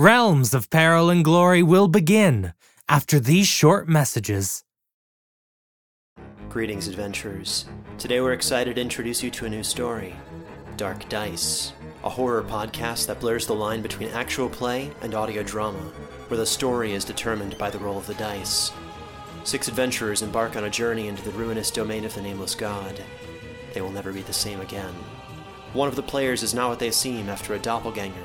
Realms of Peril and Glory will begin after these short messages. Greetings, adventurers. Today we're excited to introduce you to a new story Dark Dice, a horror podcast that blurs the line between actual play and audio drama, where the story is determined by the roll of the dice. Six adventurers embark on a journey into the ruinous domain of the Nameless God. They will never be the same again. One of the players is not what they seem after a doppelganger,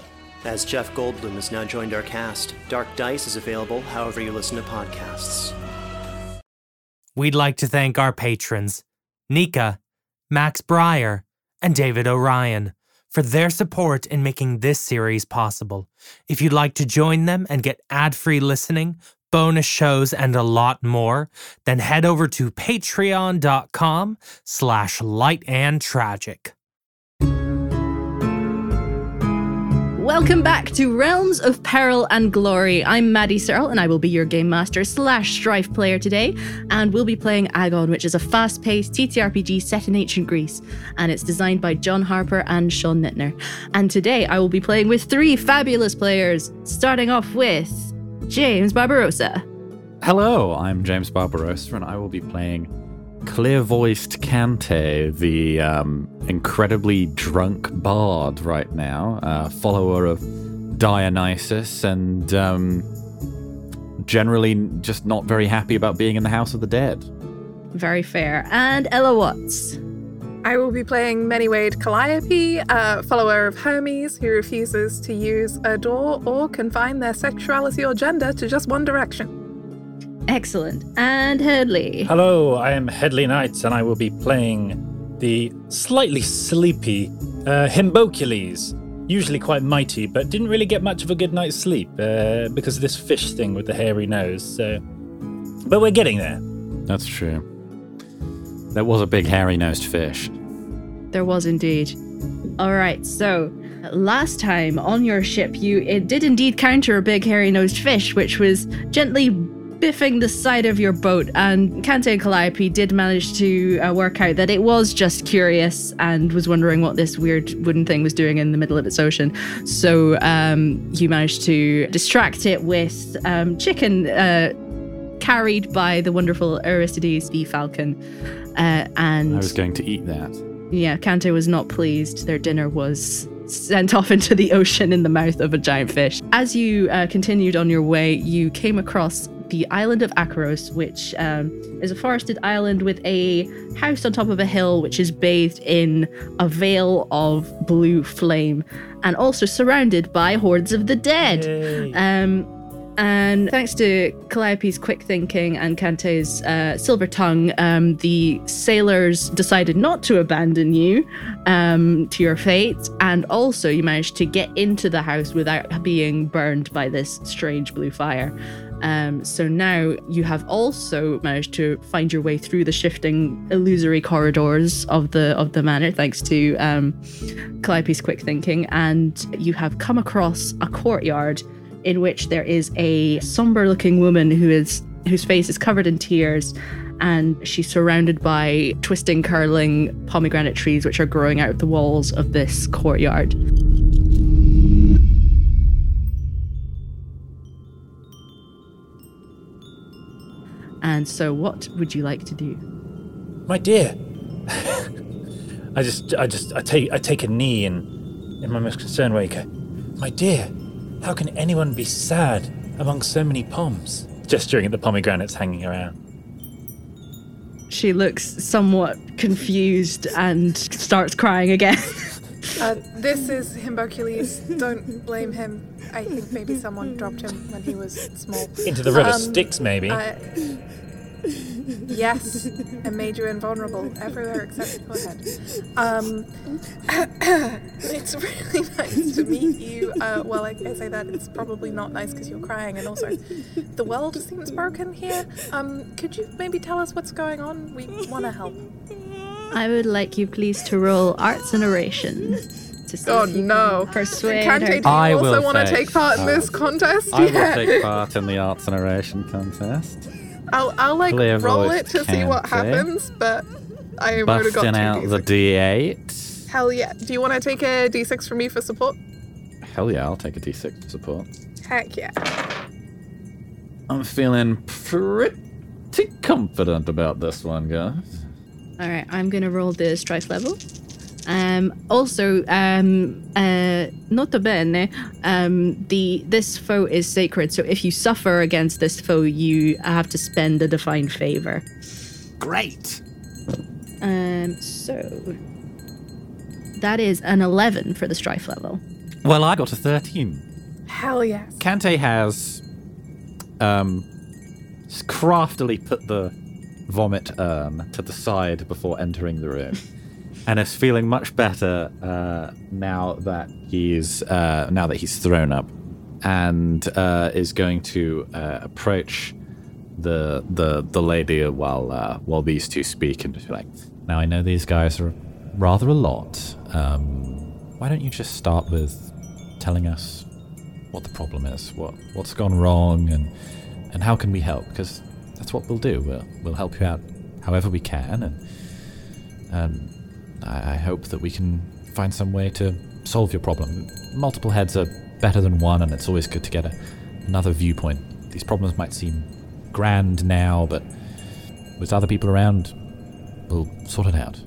As Jeff Goldblum has now joined our cast, Dark Dice is available however you listen to podcasts. We'd like to thank our patrons, Nika, Max Breyer, and David Orion, for their support in making this series possible. If you'd like to join them and get ad-free listening, bonus shows, and a lot more, then head over to patreon.com slash light and tragic. Welcome back to Realms of Peril and Glory. I'm Maddy Searle, and I will be your game master slash strife player today. And we'll be playing Agon, which is a fast paced TTRPG set in ancient Greece. And it's designed by John Harper and Sean Nittner. And today I will be playing with three fabulous players, starting off with James Barbarossa. Hello, I'm James Barbarossa, and I will be playing clear voiced Cantae, the um, incredibly drunk bard right now, uh, follower of Dionysus, and um, generally just not very happy about being in the House of the Dead. Very fair. And Ella Watts. I will be playing Many-Wade Calliope, a follower of Hermes who refuses to use a door or confine their sexuality or gender to just one direction. Excellent. And Hedley. Hello, I am Hedley Knights, and I will be playing the slightly sleepy uh, Himboculese. Usually quite mighty, but didn't really get much of a good night's sleep uh, because of this fish thing with the hairy nose. So, but we're getting there. That's true. That was a big hairy nosed fish. There was indeed. All right, so last time on your ship, you it did indeed counter a big hairy nosed fish, which was gently biffing the side of your boat. And Cantae and Calliope did manage to uh, work out that it was just curious and was wondering what this weird wooden thing was doing in the middle of its ocean. So um, you managed to distract it with um, chicken. Uh, carried by the wonderful Aristides the falcon, uh, and I was going to eat that. yeah, Cantae was not pleased. Their dinner was sent off into the ocean in the mouth of a giant fish. As you uh, continued on your way, you came across the island of Akoros, which um, is a forested island with a house on top of a hill, which is bathed in a veil of blue flame, and also surrounded by hordes of the dead. Um, and thanks to Calliope's quick thinking and Cantae's uh, silver tongue, um, the sailors decided not to abandon you um, to your fate. And also, you managed to get into the house without being burned by this strange blue fire. Um, so now you have also managed to find your way through the shifting, illusory corridors of the of the manor, thanks to um, Calliope's quick thinking, and you have come across a courtyard in which there is a somber-looking woman who is whose face is covered in tears. And she's surrounded by twisting, curling pomegranate trees, which are growing out of the walls of this courtyard. And so, what would you like to do? My dear, I just, I just, I take, I take a knee in, in my most concerned way. go, My dear, how can anyone be sad among so many poms? Gesturing at the pomegranates hanging around. She looks somewhat confused and starts crying again. Uh, this is Himboculese. Don't blame him. I think maybe someone dropped him when he was small. Into the river Um, Styx, maybe. I- Yes, and made you invulnerable everywhere except your forehead. Um, it's really nice to meet you. Uh, well, I, I say that it's probably not nice because you're crying, and also the world seems broken here. Um, could you maybe tell us what's going on? We want to help. I would like you please to roll arts and oration. To see Oh if you no! can Persuade Cantae, do her. you I also will want to take- take part in this contest? I will take part in the arts and oration contest. I'll, I'll like Clear roll it to see what happens, but I would have already got Busting two out the D6. D8. Hell yeah! Do you want to take a D6 from me for support? Hell yeah, I'll take a D6 for support. Heck yeah! I'm feeling pretty confident about this one, guys. All right, I'm gonna roll the strife level. Um, also, um, uh, nota bene, um, the this foe is sacred. So if you suffer against this foe, you have to spend a divine favor. Great. Um, so that is an 11 for the strife level. Well, I got a 13. Hell yes! Cantae has um, craftily put the vomit urn to the side before entering the room, and is feeling much better uh, now that he's uh, now that he's thrown up, and uh, is going to uh, approach the the the lady while uh, while these two speak and just be like, "Now I know these guys are rather a lot. Um, why don't you just start with telling us what the problem is, what what's gone wrong, and and how can we help? Because that's what we'll do. We'll we'll help you out however we can, and and I, I hope that we can find some way to solve your problem. Multiple heads are better than one, and it's always good to get a, another viewpoint. These problems might seem grand now, but with other people around, we'll sort it out.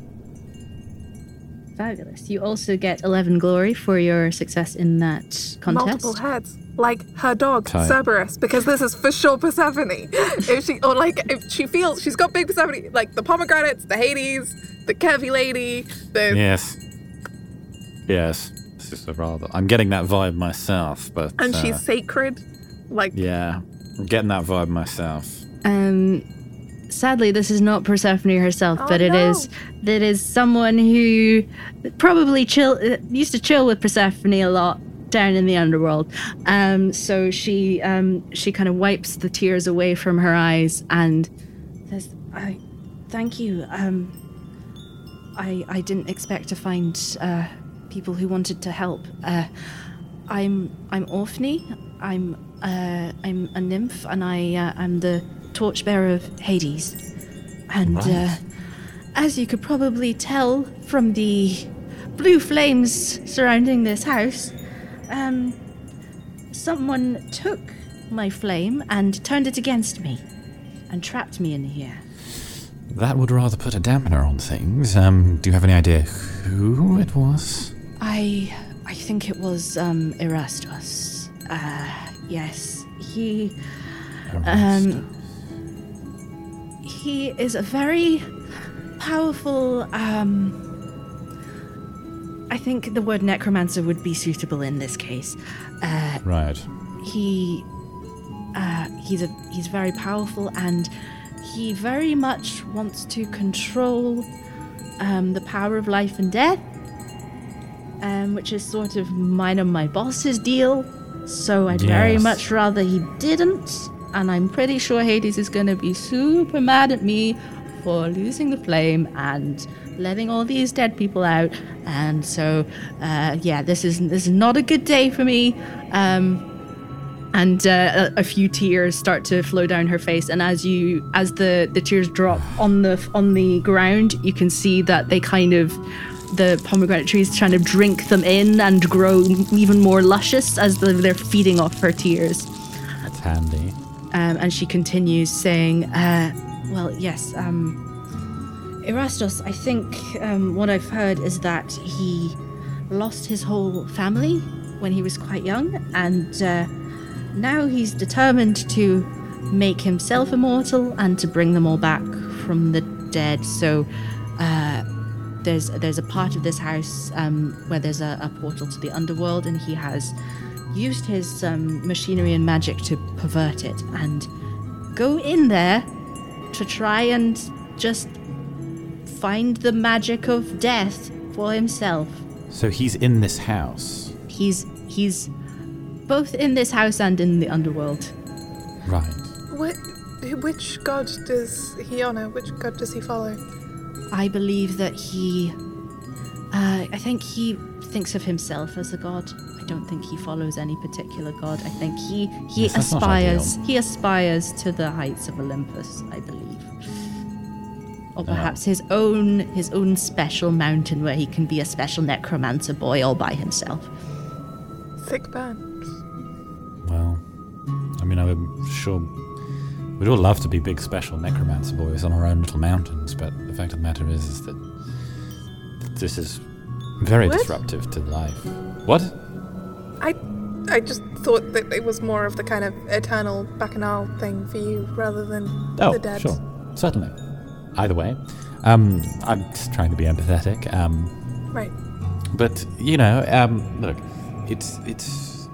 Fabulous. You also get 11 glory for your success in that contest. Multiple heads, like her dog Tight. Cerberus, because this is for sure Persephone. if she or like if she feels she's got big Persephone, like the pomegranates, the Hades, the curvy lady, the Yes. Yes. This is a rather. I'm getting that vibe myself, but. and uh, she's sacred. Like Yeah, I'm getting that vibe myself. Um, sadly, this is not Persephone herself, Oh, but it no. is that is someone who probably chill uh, used to chill with Persephone a lot down in the underworld. Um, so she um she kind of wipes the tears away from her eyes and says, "I thank you. Um, I I didn't expect to find uh people who wanted to help. Uh, I'm I'm Orphne. I'm uh, I'm a nymph, and I uh, I'm the torchbearer of Hades. And uh, Right. as you could probably tell from the blue flames surrounding this house, um, someone took my flame and turned it against me, and trapped me in here. That would rather put a dampener on things. Um, do you have any idea who it was? I I think it was um Erastus. Uh yes. He um he is a very powerful um I think the word necromancer would be suitable in this case. Uh right. he uh, he's a he's very powerful and he very much wants to control um, the power of life and death um, which is sort of mine and my boss's deal so i'd very much rather he didn't and i'm pretty sure hades is going to be super mad at me for losing the flame and letting all these dead people out. And so uh, yeah this is this is not a good day for me. Um, and uh, a, a few tears start to flow down her face. And as you as the the tears drop on the on the ground you can see that they kind of the pomegranate trees trying to drink them in and grow even more luscious as the, they're feeding off her tears. That's handy. um, and she continues saying, uh, "Well, yes, um, Erastus. I think um, what I've heard is that he lost his whole family when he was quite young, and uh, now he's determined to make himself immortal and to bring them all back from the dead. So." Uh, there's there's a part of this house um, where there's a, a portal to the underworld, and he has used his um, machinery and magic to pervert it and go in there to try and just find the magic of death for himself. So he's in this house. He's he's both in this house and in the underworld. Right. What, which god does he honor? Which god does he follow? I believe that he. Uh, I think he thinks of himself as a god. I don't think he follows any particular god. I think he he Yes, aspires he aspires to the heights of Olympus. I believe, or perhaps his own his own special mountain where he can be a special necromancer boy all by himself. Thick burn. Well, I mean, I'm sure we'd all love to be big special necromancer boys on our own little mountains, but the fact of the matter is, is that this is very What? disruptive to life. What? I, I just thought that it was more of the kind of eternal bacchanal thing for you rather than Oh, the dead. sure, certainly. Either way, um, I'm just trying to be empathetic. Um, Right. But you know, um, look, it's it's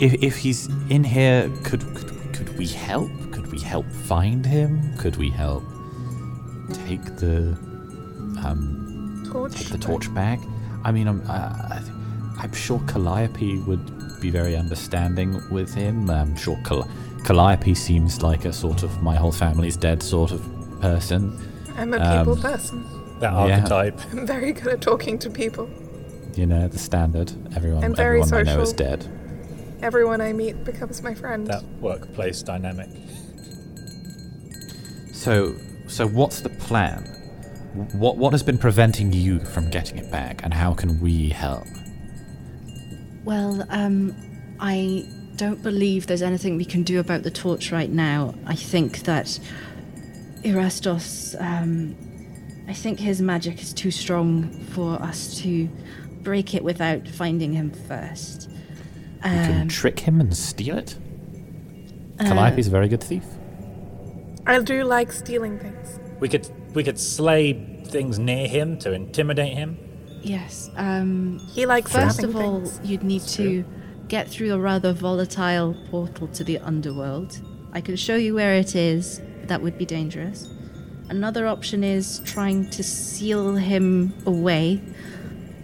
if if he's in here, could could could we help? Could we help find him? Could we help take the um Torch. take the torch back? I mean, I'm I, I'm sure Calliope would be very understanding with him. I'm sure Cal- Calliope seems like a sort of my whole family's dead sort of person. I'm a people um, person. That Yeah. archetype. I'm very good at talking to people. You know, the standard. Everyone, I'm very everyone I know is dead. Everyone I meet becomes my friend. That workplace dynamic. So, so what's the plan? What what has been preventing you from getting it back, and how can we help? Well, um, I don't believe there's anything we can do about the torch right now. I think that Erastos, um, I think his magic is too strong for us to break it without finding him first. We can Um, trick him and steal it. uh, Calliope's a very good thief. I do like stealing things. We could we could slay things near him to intimidate him. yes. Um, He likes First of all, things. you'd need to get through a rather volatile portal to the underworld. I can show you where it is. but That would be dangerous. Another option is trying to seal him away,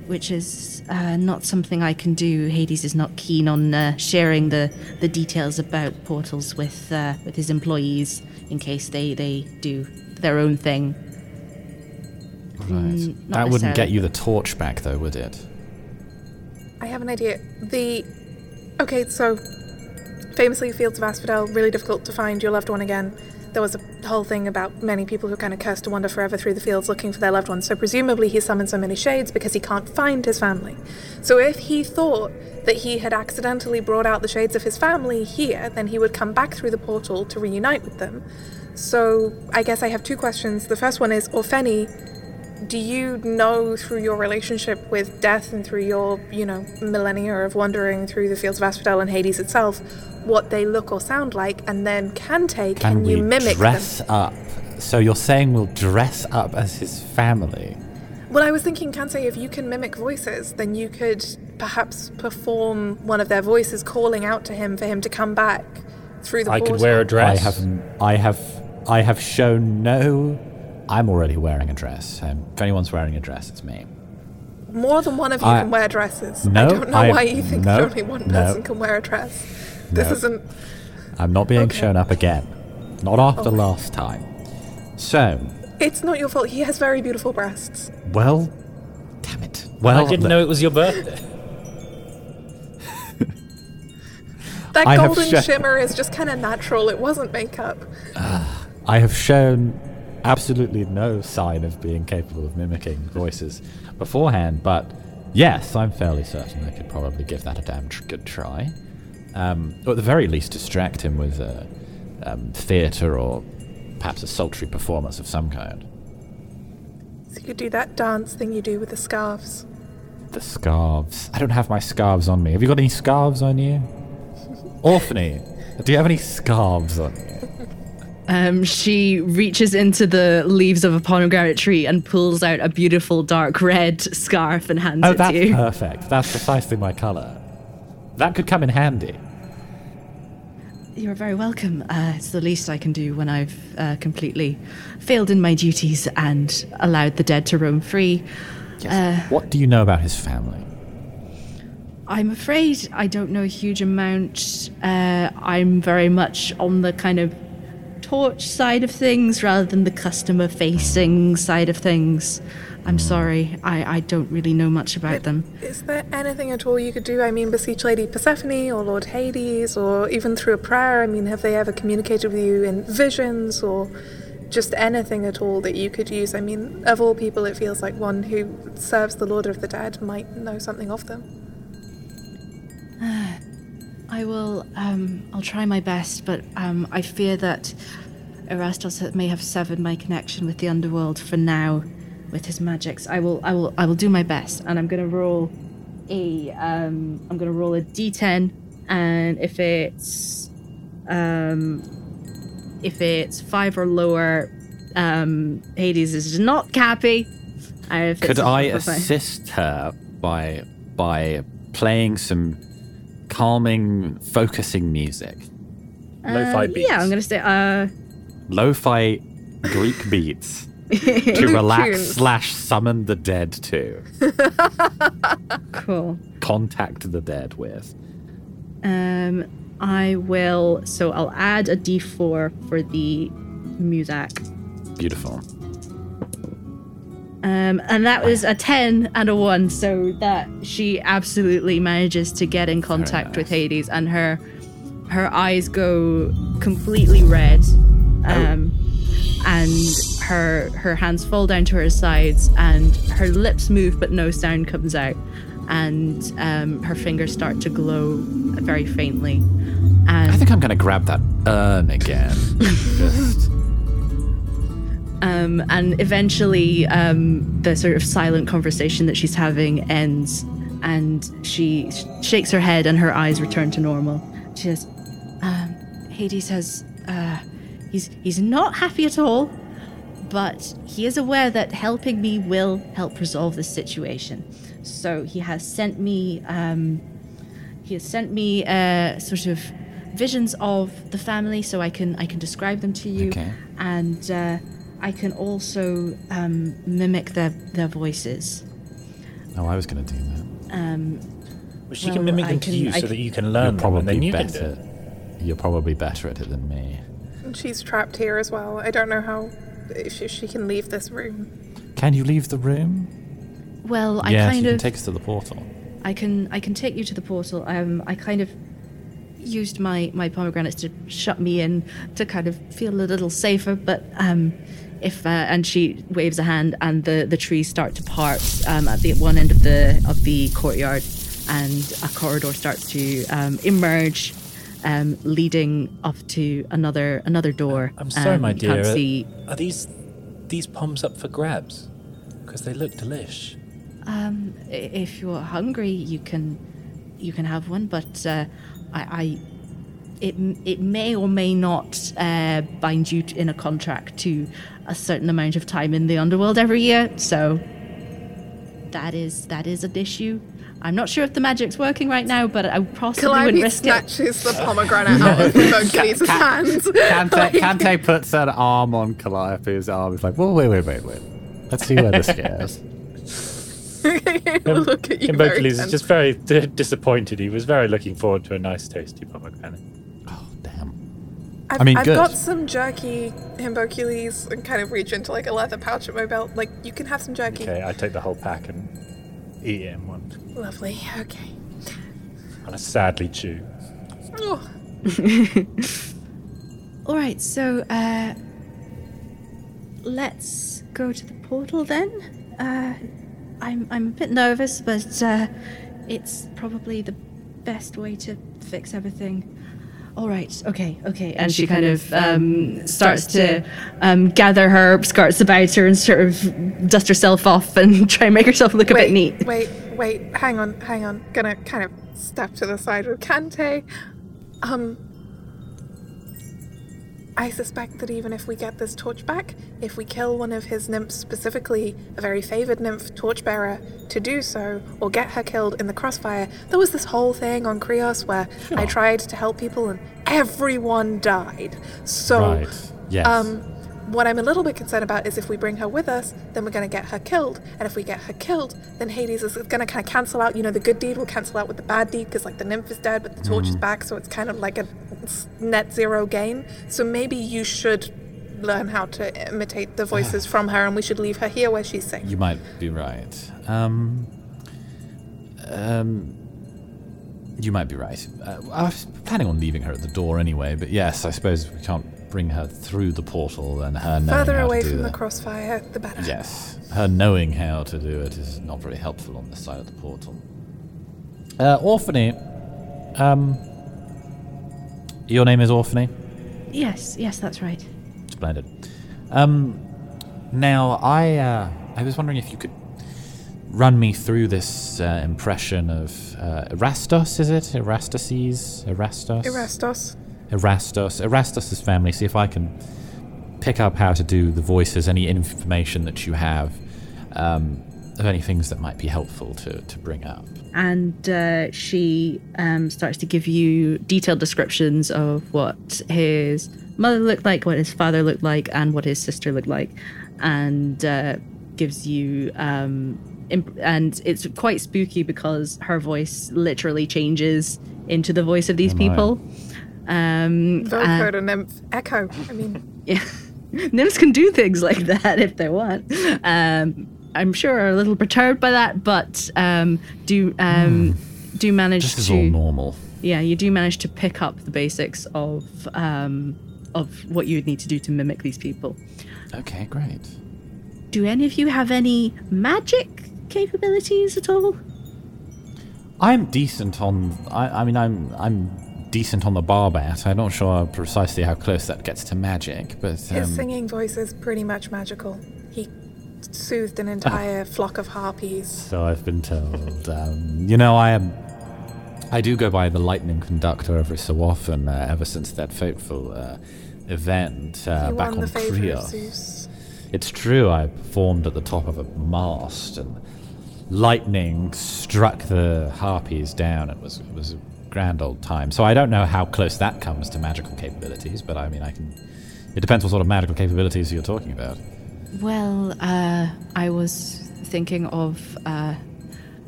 which is uh, not something I can do. Hades is not keen on uh, sharing the, the details about portals with uh, with his employees in case they, they do their own thing. Right. mm, that wouldn't get you the torch back, though, would it? I have an idea. The. Okay, so. Famously, Fields of Asphodel, really difficult to find your loved one again. There was a whole thing about many people who kind of cursed to wander forever through the fields looking for their loved ones. So, presumably, he summoned so many shades because he can't find his family. So, if he thought that he had accidentally brought out the shades of his family here, then he would come back through the portal to reunite with them. So, I guess I have two questions. The first one is Orphne, do you know through your relationship with death and through your, you know, millennia of wandering through the fields of Asphodel and Hades itself, what they look or sound like? And then Cantae, can, Can we you mimic dress them? up? So you're saying we'll dress up as his family? Well, I was thinking, Cantae, if you can mimic voices, then you could perhaps perform one of their voices calling out to him for him to come back through the I portal. could wear a dress. I have, I have, I have shown no. I'm already wearing a dress. Um, if anyone's wearing a dress, it's me. More than one of you I- can wear dresses. No, I don't know I- why you think no, only one no. person can wear a dress. This No. isn't. I'm not being Okay. shown up again. Not after Okay. last time. So, It's not your fault. He has very beautiful breasts. well, damn it. Well, I didn't look, know it was your birthday. That I golden sho- shimmer is just kind of natural. It wasn't makeup. I have shown absolutely no sign of being capable of mimicking voices beforehand, but yes, I'm fairly certain I could probably give that a damn tr- good try. Um, or at the very least, distract him with a um, theatre or perhaps a sultry performance of some kind. So you could do that dance thing you do with the scarves. The scarves. I don't have my scarves on me. Have you got any scarves on you? Orphne, do you have any scarves on you? Um, she reaches into the leaves of a pomegranate tree and pulls out a beautiful dark red scarf and hands Oh, it to you. Oh, that's perfect. That's precisely my colour. That could come in handy. You're very welcome. Uh, it's the least I can do when I've uh, completely failed in my duties and allowed the dead to roam free. Uh, what do you know about his family? I'm afraid I don't know a huge amount. Uh, I'm very much on the kind of torch side of things rather than the customer facing side of things. I'm sorry, I, I don't really know much about them. Is there anything at all you could do? I mean, beseech Lady Persephone or Lord Hades, or even through a prayer? I mean, have they ever communicated with you in visions or just anything at all that you could use? I mean, of all people, it feels like one who serves the Lord of the Dead might know something of them. I will, um, I'll try my best, but um, I fear that Erastos may have severed my connection with the underworld for now with his magics. I will, I will, I will do my best, and I'm gonna roll a, um, I'm gonna roll a d10, and if it's, um, if it's five or lower, um, Hades is not Cappy. And Could I a I five assist her by by playing some calming, focusing music? Lo-fi Uh, beats. Yeah, I'm gonna say, uh, Lo-fi Greek beats to relax tunes. slash summon the dead to. cool. Contact the dead with. Um, I will. So I'll add a d4 for the music. Beautiful. Um, and that was a 10 and a 1. So that she absolutely manages to get in contact with. Hades, and her her eyes go completely red. Um, and her her hands fall down to her sides, and her lips move, but no sound comes out. And um, her fingers start to glow very faintly. And I think I'm gonna grab that urn again. Um, and eventually, um, the sort of silent conversation that she's having ends, and she sh- shakes her head, and her eyes return to normal. She says, um, "Hades has, uh, he's he's not happy at all, but he is aware that helping me will help resolve this situation. So he has sent me, um, he has sent me uh, sort of visions of the family, so I can I can describe them to you, Okay. and uh, I can also um, mimic their their voices. Oh, I was gonna do that. Um, Well, she Well, can mimic I them to can- you I so can- that you can You're learn them, and then you can do better. it. You're probably better at it than me. And she's trapped here as well. I don't know how if she, she can leave this room. Can you leave the room? well, I yes, kind you can of take us to the portal. I can I can take you to the portal. Um, I kind of used my my pomegranates to shut me in to kind of feel a little safer. But um, if uh, and she waves a hand, and the the trees start to part um, at the one end of the of the courtyard, and a corridor starts to um, emerge. Um, leading up to another another door. I'm sorry, Um, my dear. Can't see. Are these these poms up for grabs? Because they look delish. Um, if you're hungry, you can you can have one, but uh, I, I it it may or may not uh, bind you in a contract to a certain amount of time in the underworld every year. So that is that is an issue. I'm not sure if the magic's working right now, but I possibly wouldn't Calliope risk it. snatches the pomegranate out of Hercules' hands. Cantae, Like- Cantae puts an arm on Calliope's arm. He's like, whoa, wait, wait, wait, wait. Let's see where this goes. Um, look at you. very Hercules is just very d- disappointed. He was very looking forward to a nice, tasty pomegranate. Oh, damn. I've, I mean, I've good. got some jerky, Himboculese, and kind of reach into like a leather pouch at my belt. Like, you can have some jerky. Okay, I take the whole pack and eat it in one. Lovely. Okay. And I sadly chew. Oh, All right, so uh, let's go to the portal then. Uh, I'm I'm a bit nervous, but uh, it's probably the best way to fix everything. All right, okay, okay. And, she, kind of um, starts to um, gather her skirts about her and sort of dust herself off and try and make herself look a bit neat. wait, wait. Hang on, hang on. Gonna kind of step to the side with Cantae. Um, I suspect that even if we get this torch back, if we kill one of his nymphs, specifically a very favored nymph, Torchbearer, to do so, or get her killed in the crossfire, there was this whole thing on Krios where I tried to help people and everyone died. So, right. Yes. um, what I'm a little bit concerned about is if we bring her with us, then we're going to get her killed. And if we get her killed, then Hades is going to kind of cancel out. You know, the good deed will cancel out with the bad deed because, like, the nymph is dead, but the torch is back. So it's kind of like a net zero gain. So maybe you should learn how to imitate the voices from her, and we should leave her here where she's safe. You might be right. Um, um, you might be right. Uh, I was planning on leaving her at the door anyway, but yes, I suppose we can't bring her through the portal and her knowing Further how away to do from the that. crossfire, the better. Yes, her knowing how to do it is not very helpful on this side of the portal. Uh, Orphne, um, your name is Orphne? Yes, yes, that's right. Splendid. Um, now, I uh, I was wondering if you could run me through this uh, impression of uh, Erastos, is it? Erastases? Erastos? Erastos. Erastos. Erastos' family. See if I can pick up how to do the voices, any information that you have, um, of any things that might be helpful to, to bring up. and uh, she um, starts to give you detailed descriptions of what his mother looked like, what his father looked like, and what his sister looked like, and uh, gives you. Um, imp- and it's quite spooky because her voice literally changes into the voice of these people. Um, Vogue uh, heard a nymph echo. I mean, yeah. Nymphs can do things like that if they want. Um, I'm sure are a little perturbed by that, but um, do um, do manage This is to all normal. yeah, you do manage to pick up the basics of um, of what you would need to do to mimic these people. Okay, great. Do any of you have any magic capabilities at all? I'm decent on. I, I mean, I'm I'm decent on the barbat. I'm not sure precisely how close that gets to magic, but his um, singing voice is pretty much magical. He soothed an entire flock of harpies. so I've been told. Um, you know, I am. I do go by the lightning conductor every so often. Uh, ever since that fateful uh, event uh, back on Krios. It's true. I performed at the top of a mast, and lightning struck the harpies down. It was it was grand old time. So I don't know how close that comes to magical capabilities, but I mean, I can. It depends what sort of magical capabilities you're talking about. Well, uh, I was thinking of uh,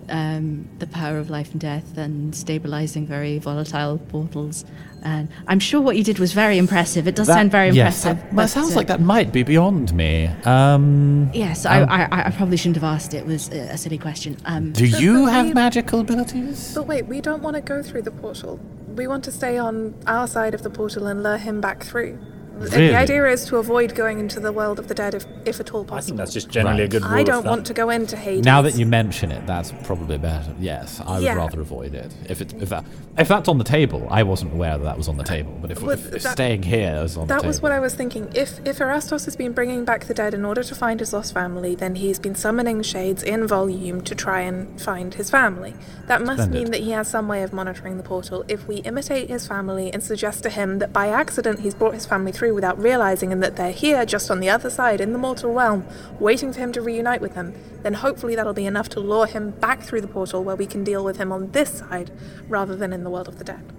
um, the power of life and death and stabilizing very volatile portals. And I'm sure what you did was very impressive. It does sound very yes, impressive. That, that sounds uh, like that might be beyond me. Um, Yes, I, I, I probably shouldn't have asked. It was a, a silly question. Um, do you but have we- magical abilities? But wait, we don't want to go through the portal. We want to stay on our side of the portal and lure him back through. And Really? The idea is to avoid going into the world of the dead if, if at all possible. I think that's just generally Right. a good rule I don't thumb. want to go into Hades. Now that you mention it, that's probably better. Yes, I would Yeah. rather avoid it. If it if that if that's on the table, I wasn't aware that that was on the table. But if, Well, if, if that- staying here is on the That table, was what I was thinking. If if Erastos has been bringing back the dead in order to find his lost family, then he's been summoning shades in volume to try and find his family. That must Splendid. mean that he has some way of monitoring the portal. If we imitate his family and suggest to him that by accident he's brought his family through without realizing and that they're here just on the other side in the mortal realm, waiting for him to reunite with them, then hopefully that'll be enough to lure him back through the portal where we can deal with him on this side rather than in the world of the dead.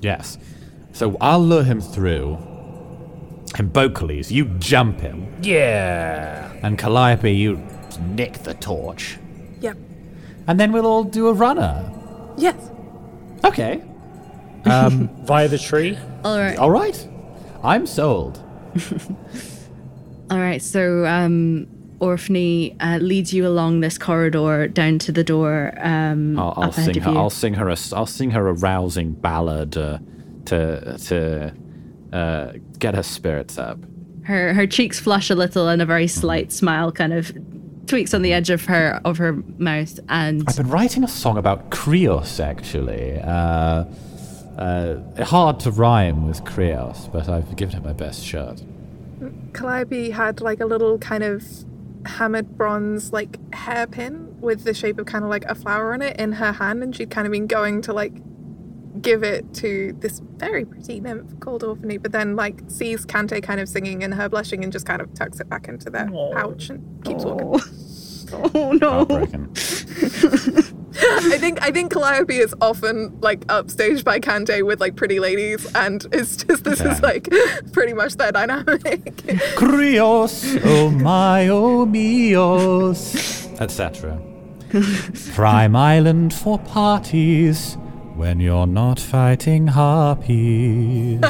yes. So I'll lure him through. And Bocales, you jump him, Yeah. and Calliope, you nick the torch, Yep. and then we'll all do a runner. Yes. Okay. Um, Via the tree. all right. all right. I'm sold. All right, so um, uh, leads you along this corridor down to the door um, I'll, I'll sing her. you. I'll sing her. A, I'll sing her a rousing ballad uh, to to uh, get her spirits up. Her her cheeks flush a little, and a very slight smile kind of tweaks on the edge of her of her mouth. And I've been writing a song about Krios, actually. Uh, uh, hard to rhyme with Krios, but I've given it my best shot. Calliope had like a little kind of hammered bronze like hairpin with the shape of kind of like a flower on it in her hand, and she'd kind of been going to like give it to this very pretty nymph called Orphne, but then like sees Cantae kind of singing and her blushing and just kind of tucks it back into their pouch and keeps walking. Oh no. Heartbreaking. I think I think Calliope is often like upstaged by Cantae with like pretty ladies, and it's just this is like pretty much their dynamic. Krios, oh my, oh mios, etc. Prime Island for parties when you're not fighting harpies.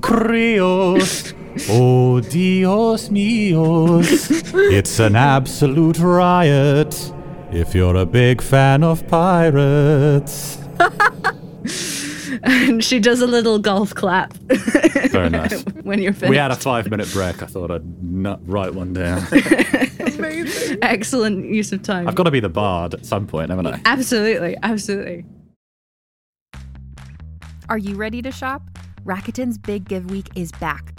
Krios, oh Dios mios, it's an absolute riot if you're a big fan of pirates. And she does a little golf clap. Very nice. when you're finished. We had a five minute break. I thought I'd nut write one down. Amazing. Excellent use of time. I've got to be the bard at some point, haven't I? Absolutely, absolutely. Are you ready to shop? Rakuten's Big Give Week is back.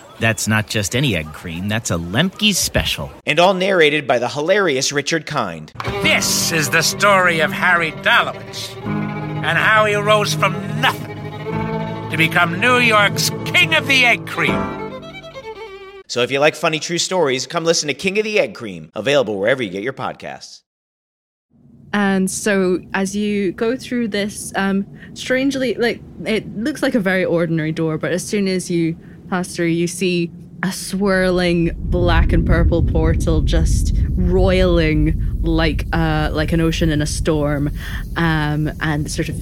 That's not just any egg cream, that's a Lemke's special. and all narrated by the hilarious Richard Kind. This is the story of Harry Dalowitz and how he rose from nothing to become New York's King of the Egg Cream. So if you like funny true stories, come listen to King of the Egg Cream, available wherever you get your podcasts. And so, as you go through this, um, strangely, like it looks like a very ordinary door, but as soon as you through, you see a swirling black and purple portal just roiling like uh, like an ocean in a storm, um, and sort of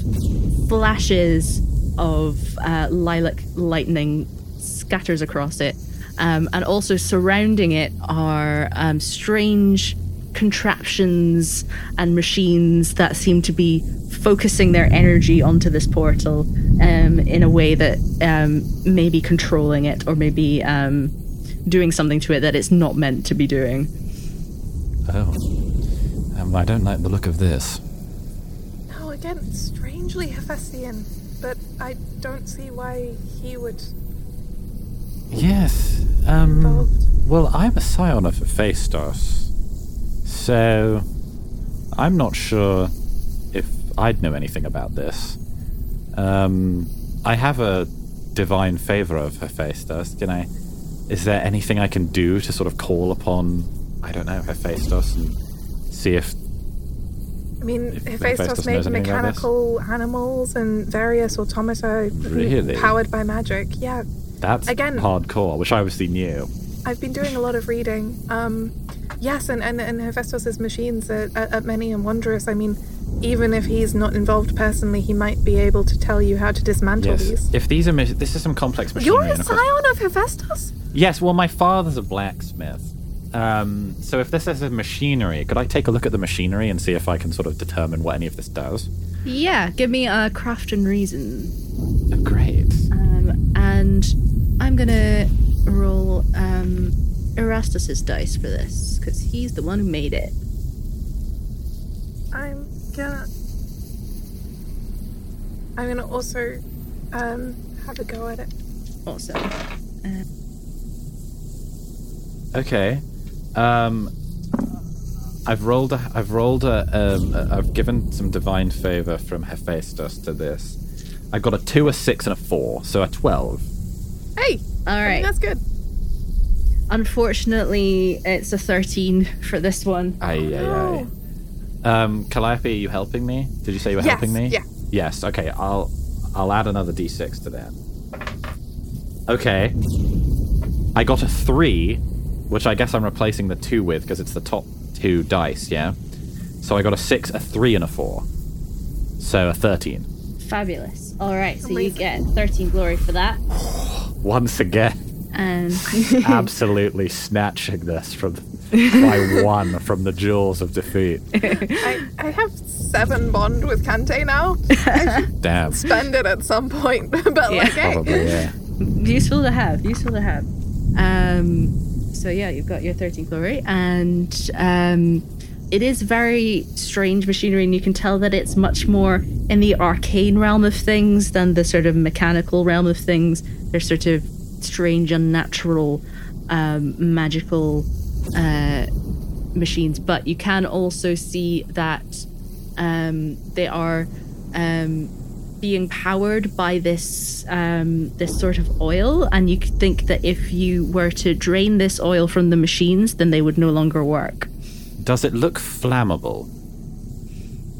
flashes of uh, lilac lightning scatters across it. Um, and also surrounding it are um, strange contraptions and machines that seem to be focusing their energy onto this portal um, in a way that um, may be controlling it or maybe um, doing something to it that it's not meant to be doing. Oh. Um, I don't like the look of this. No, again, strangely Hephaestian, but I don't see why he would. Yes. Um. Well, I'm a scion of Hephaestus, so I'm not sure if I'd know anything about this. Um, I have a divine favor of Hephaestus. Can I? Is there anything I can do to sort of call upon? I don't know Hephaestus and see if I mean, If Hephaestus Hephaestus made knows anything about this? mechanical animals and various automata Really? powered by magic. Yeah, that's Again- hardcore, which I obviously knew. I've been doing a lot of reading. Um, yes, and, and, and Hephaestus's machines are, are, are many and wondrous. I mean, even if he's not involved personally, he might be able to tell you how to dismantle Yes. these. If these are mis- this is some complex machinery. You're a and of course- scion of Hephaestus? Yes, well, my father's a blacksmith. Um, so if this is a machinery, could I take a look at the machinery and see if I can sort of determine what any of this does? Yeah, give me a craft and reason. Oh, great. Um, and I'm gonna roll um, Erastus's dice for this because he's the one who made it. I'm gonna. I'm gonna also um, have a go at it. Awesome. Uh, Okay. Um, I've rolled. A, I've rolled a. Um, a- I've given some divine favor from Hephaestus to this. I got a two, a six, and a four, so a twelve. Hey! All I mean, that's good. Unfortunately, it's a 13 for this one. Aye, aye, aye. Um, Calliope, are you helping me? Did you say you were Yes, helping me? yeah. Yes. Okay. I'll. I'll add another d6 to that. Okay. I got a three, which I guess I'm replacing the two with because it's the top two dice. Yeah. So I got a six, a three, and a four. So a thirteen. Fabulous. All right, so you get 13 glory for that. Once again, And absolutely snatching this from by one from the jaws of defeat. I, I have seven bond with Cantae now. I Damn. spend it at some point, but like, hey. Probably, yeah. useful to have. Useful to have. Um, so yeah, you've got your 13 glory, and um, it is very strange machinery, and you can tell that it's much more in the arcane realm of things than the sort of mechanical realm of things. They're sort of strange, unnatural, um, magical uh, machines, but you can also see that um, they are um, being powered by this um, this sort of oil, and you could think that if you were to drain this oil from the machines, then they would no longer work. Does it look flammable?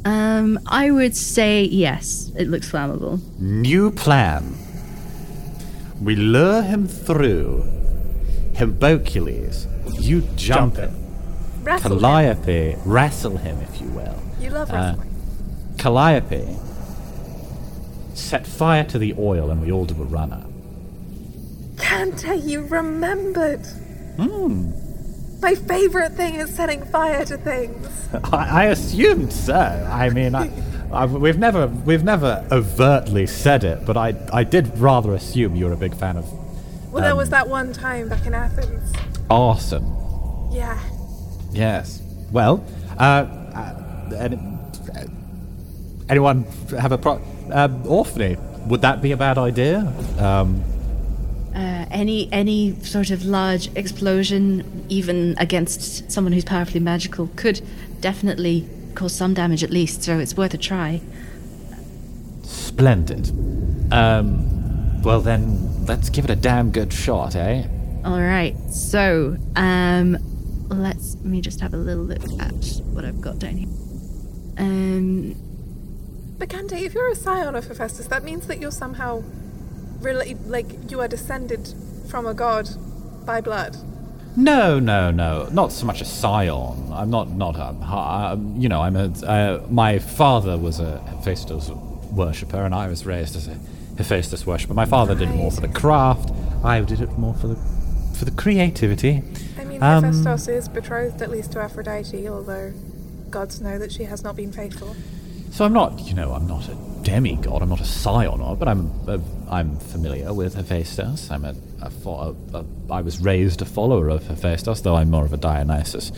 Um, I would say yes, it looks flammable. New plan. We lure him through. Himboculese, you jump, him. Wrestle him. Calliope, wrestle him, if you will. You love Uh. Calliope, set fire to the oil and we all do a runner. Cantae, you remembered. Hmm. My favorite thing is setting fire to things. I, I assumed so. I mean, I, I, we've never we've never overtly said it, but I I did rather assume you were a big fan of Well, there Um, was that one time back in Athens. awesome. Yeah. Yes. Well, uh, uh, any, uh, anyone have a pro? Um, Orphne. Would that be a bad idea? Um, Uh, any any sort of large explosion, even against someone who's powerfully magical, could definitely cause some damage at least. So it's worth a try. splendid. Um, well then, let's give it a damn good shot, eh? All right. So, um, let's let me just have a little look at what I've got down here. Um, But Cantae, if you're a scion of Hephaestus, that means that you're somehow relate, like you are descended from a god by blood. No, no, no, not so much a scion. I'm not, not a, um, you know, I'm a. Uh, my father was a Hephaestus worshipper, and I was raised as a Hephaestus worshipper. My father did it more for the craft. I did it more for the, for the creativity. I mean, Um, Hephaestus is betrothed at least to Aphrodite, although gods know that she has not been faithful. So I'm not, you know, I'm not a demigod. I'm not a scion, or- but I'm, a, I'm familiar with Hephaestus. I'm a, a, fo- a, a, I was raised a follower of Hephaestus, though I'm more of a Dionysus,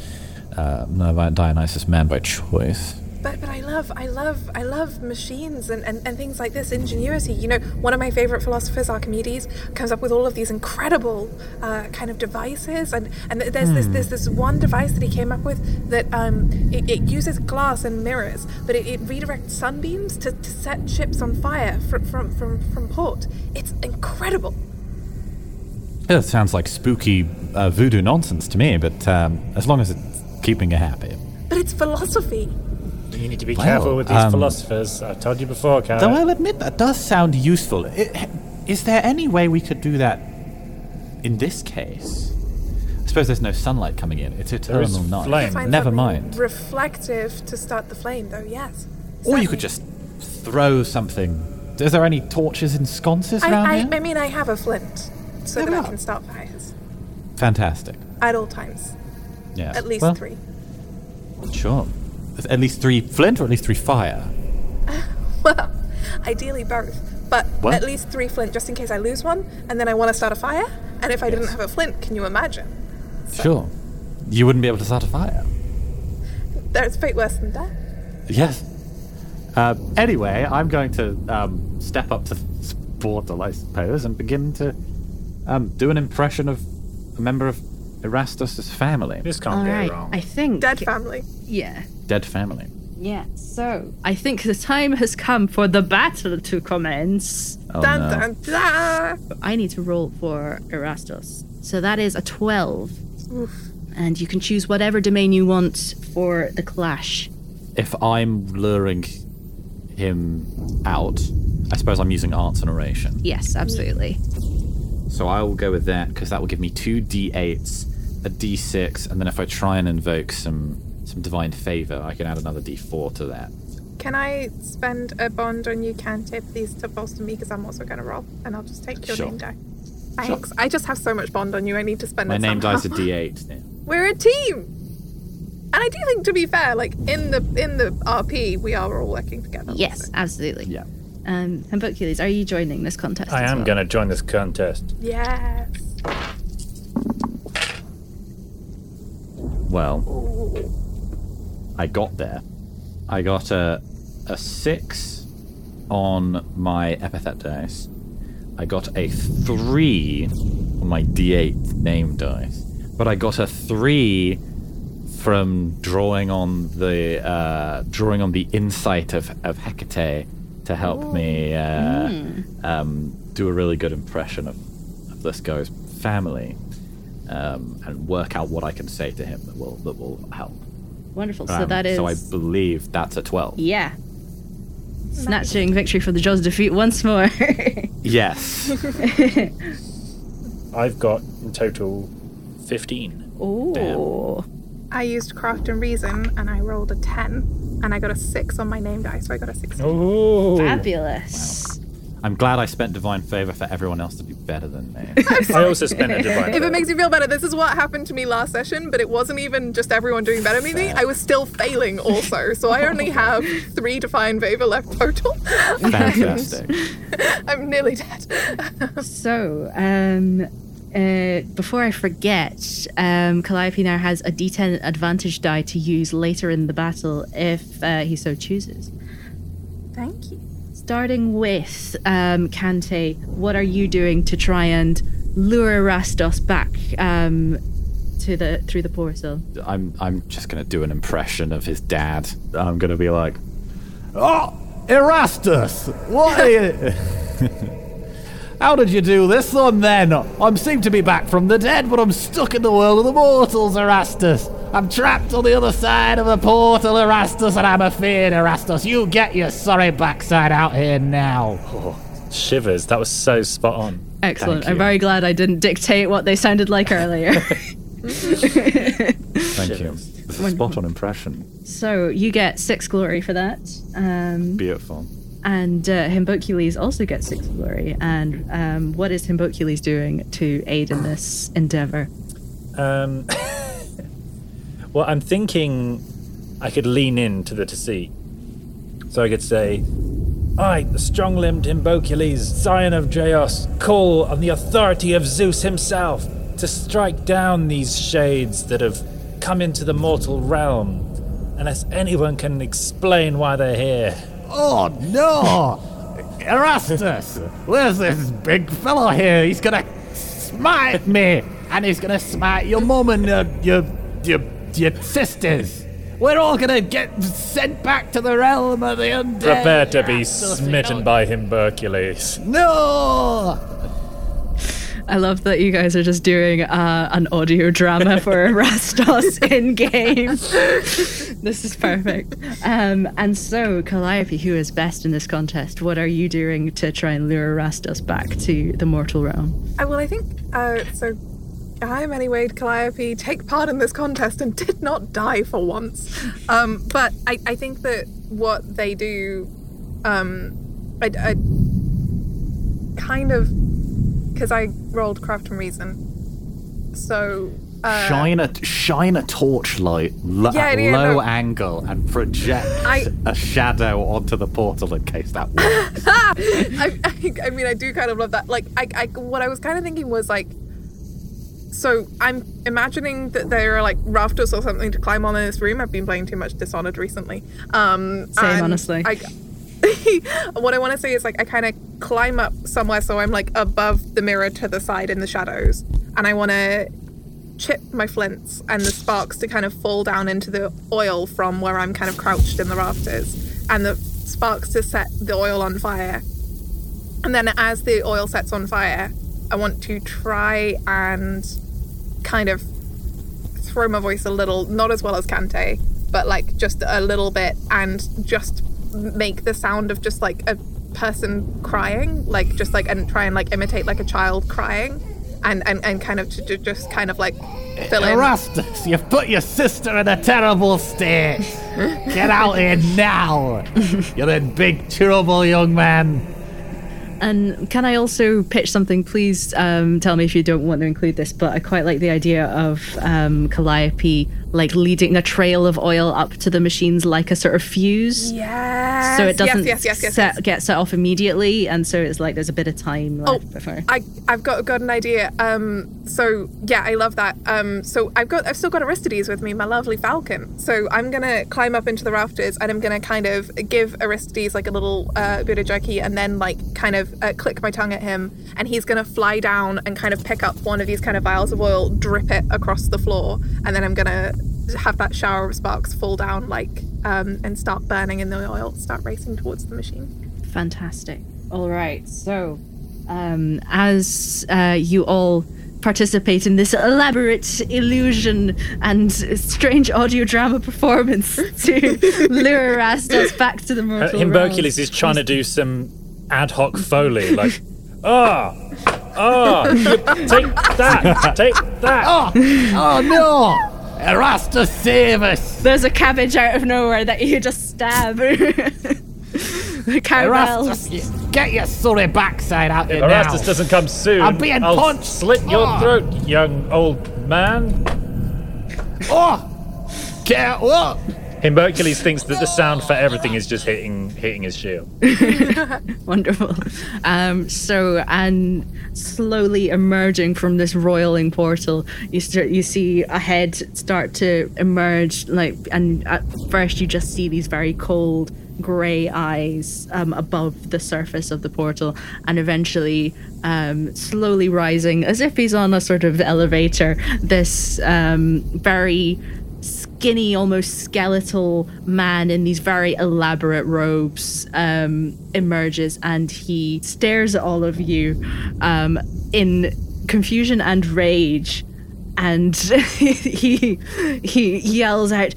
uh, Dionysus man by choice. But but I love I love I love machines and, and, and things like this ingenuity. You know, one of my favorite philosophers, Archimedes, comes up with all of these incredible uh, kind of devices, and and th- there's this Hmm. there's this one device that he came up with that um it, it uses glass and mirrors, but it, it redirects sunbeams to, to set ships on fire from from from, from port. It's incredible. Yeah, It sounds like spooky uh, voodoo nonsense to me, but um, as long as it's keeping you happy. But it's philosophy. You need to be Well, careful with these um, philosophers. I've told you before, Karen. Though I'll admit that does sound useful. I- Is there any way we could do that in this case? I suppose there's no sunlight coming in. It's eternal night. flame. Find Never mind. Reflective to start the flame, though. Yes. Or you could just throw something. Is there any torches and sconces around I, here? I, I mean, I have a flint, so There that we I can start fires Fantastic. at all times. Yeah. At least Well, three. Sure. At least three flint or at least three fire? Well, ideally both, but What? at least three flint just in case I lose one, and then I want to start a fire. And if I didn't have a flint, can you imagine? Sure. You wouldn't be able to start a fire. There's fate worse than death. Yes. Uh, anyway, I'm going to um, step up to this portal, I suppose, and begin to um, do an impression of a member of Erastus's family. This can't be wrong. All right. I think Dead family. Yeah. Dead family. Yeah. So I think the time has come for the battle to commence. Oh, Dun, no. dun, dun. I need to roll for Erastus. So that is a twelve. And you can choose whatever domain you want for the clash. If I'm luring him out, I suppose I'm using arts and oration. Yes, absolutely. So I will go with that because that will give me two d8s, a d6, and then if I try and invoke some some divine favor, I can add another d4 to that. Can I spend a bond on you, Cantae, please, to bolster me? Because I'm also going to roll, and I'll just take your Sure. name die. Thanks. I just have so much bond on you. I need to spend My it name somehow. dies a d8. now. We're a team. And I do think, to be fair, like in the in the RP, we are all working together. Yes, absolutely. Yeah. Um, and Hercules, are you joining this contest? I am well? going to join this contest. Yes. Well, I got there. I got a a six on my epithet dice. I got a three on my d8 name dice, but I got a three from drawing on the uh, drawing on the insight of of Hecate to help me uh, Mm. um, do a really good impression of, of this guy's family um, and work out what I can say to him that will that will help. Wonderful. So Um, that is. So I believe that's a twelve. Yeah. Snatching victory for the jaws of defeat once more. Yes. I've got in total 15. Oh. I used craft and reason, and I rolled a ten, and I got a six on my name die, so I got a sixteen. Oh. Fabulous. I'm glad I spent divine favor for everyone else to be better than me. I also spent a divine favor. If it makes you feel better, this is what happened to me last session, but it wasn't even just everyone doing better than me. I was still failing also, so I only have three divine favor left total. Fantastic. I'm nearly dead. So, um, uh, before I forget, um, Calliope now has a D10 advantage die to use later in the battle if uh, he so chooses. Starting with um, Cantae, what are you doing to try and lure Rastos back um, to the through the portal? I'm I'm just gonna do an impression of his dad. I'm gonna be like, "Oh, Erastus, what are you? How did you do this one then? I seem to be back from the dead, but I'm stuck in the world of the mortals, Erastus. I'm trapped on the other side of the portal, Erastus, and I'm afeard, Erastus. You get your sorry backside out here now. Shivers. That was so spot on. Excellent. I'm very glad I didn't dictate what they sounded like earlier. Thank you. It's a spot on impression. so you get six glory for that. Um, Beautiful. And uh, Himboculese also gets six glory. And um, what is Himboculese doing to aid in this endeavor? Um, well, I'm thinking I could lean into the deceit. So I could say, I, the strong limbed Himboculese, scion of Dreos, call on the authority of Zeus himself to strike down these shades that have come into the mortal realm, unless anyone can explain why they're here. Oh no! Erastus! Where's this big fellow here? He's gonna smite me! And he's gonna smite your mum and uh, your, your, your sisters! We're all gonna get sent back to the realm of the undead! Prepare to be smitten by Himbercules. No! I love that you guys are just doing uh, an audio drama for Rastos in game. this is perfect. Um, and so, Calliope, who is best in this contest, what are you doing to try and lure Rastos back to the mortal realm? Uh, well, I think uh, so. I, am anyway, Calliope, take part in this contest and did not die for once. Um, but I, I think that what they do, um, I, I kind of because I rolled craft and reason, so uh, shine a shine a torchlight lo- Yeah, at yeah, low no. angle and project I- a shadow onto the portal in case that works. I, I, I mean, I do kind of love that. Like, I, I, what I was kind of thinking was like so I'm imagining that there are like rafters or something to climb on in this room. I've been playing too much Dishonored recently. Um, Same, honestly. I, what I want to say is like I kind of climb up somewhere so I'm like above the mirror to the side in the shadows, and I want to chip my flints and the sparks to kind of fall down into the oil from where I'm kind of crouched in the rafters, and the sparks to set the oil on fire. And then as the oil sets on fire, I want to try and kind of throw my voice a little, not as well as Cantae, but like just a little bit, and just make the sound of just like a person crying, like just like and try and like imitate like a child crying, and and, and kind of to, to just kind of like fill in. Erastus, you've put your sister in a terrible state. Get out here now. You're in big trouble, young man. And can I also pitch something? Please um, tell me if you don't want to include this, but I quite like the idea of um, Calliope like leading a trail of oil up to the machines like a sort of fuse. Yes. So it doesn't yes, yes, yes, set, get set off immediately, and so it's like there's a bit of time left before. I I've got got an idea. Um, so yeah, I love that. Um, so I've got I've still got Aristides with me, my lovely falcon. So I'm gonna climb up into the rafters and I'm gonna kind of give Aristides like a little uh, bit of jerky and then like kind of uh, click my tongue at him, and he's gonna fly down and kind of pick up one of these kind of vials of oil, drip it across the floor, and then I'm gonna have that shower of sparks fall down like um, and start burning in the oil, start racing towards the machine. Fantastic. All right. So, um, as uh, you all participate in this elaborate illusion and strange audio drama performance to lure Rastos back to the Uh, mortal Himboculese realms. is trying to do some ad hoc foley, like, ah, ah, take that, take that. Oh, oh no! Erastus, save us! There's a cabbage out of nowhere that you just stab. Caramel. Erastus, get your sorry backside out If here now. Erastus doesn't come soon, I'm being I'll punched. slit your Oh. throat, young old man. Oh! Get up! Himboculese thinks that the sound for everything is just hitting hitting his shield. Wonderful. Um, so, and slowly emerging from this roiling portal, you start, you see a head start to emerge. Like, and at first you just see these very cold grey eyes um, above the surface of the portal, and eventually, um, slowly rising as if he's on a sort of elevator. This um, very skinny, almost skeletal man in these very elaborate robes um, emerges and he stares at all of you um, in confusion and rage. And he he yells out,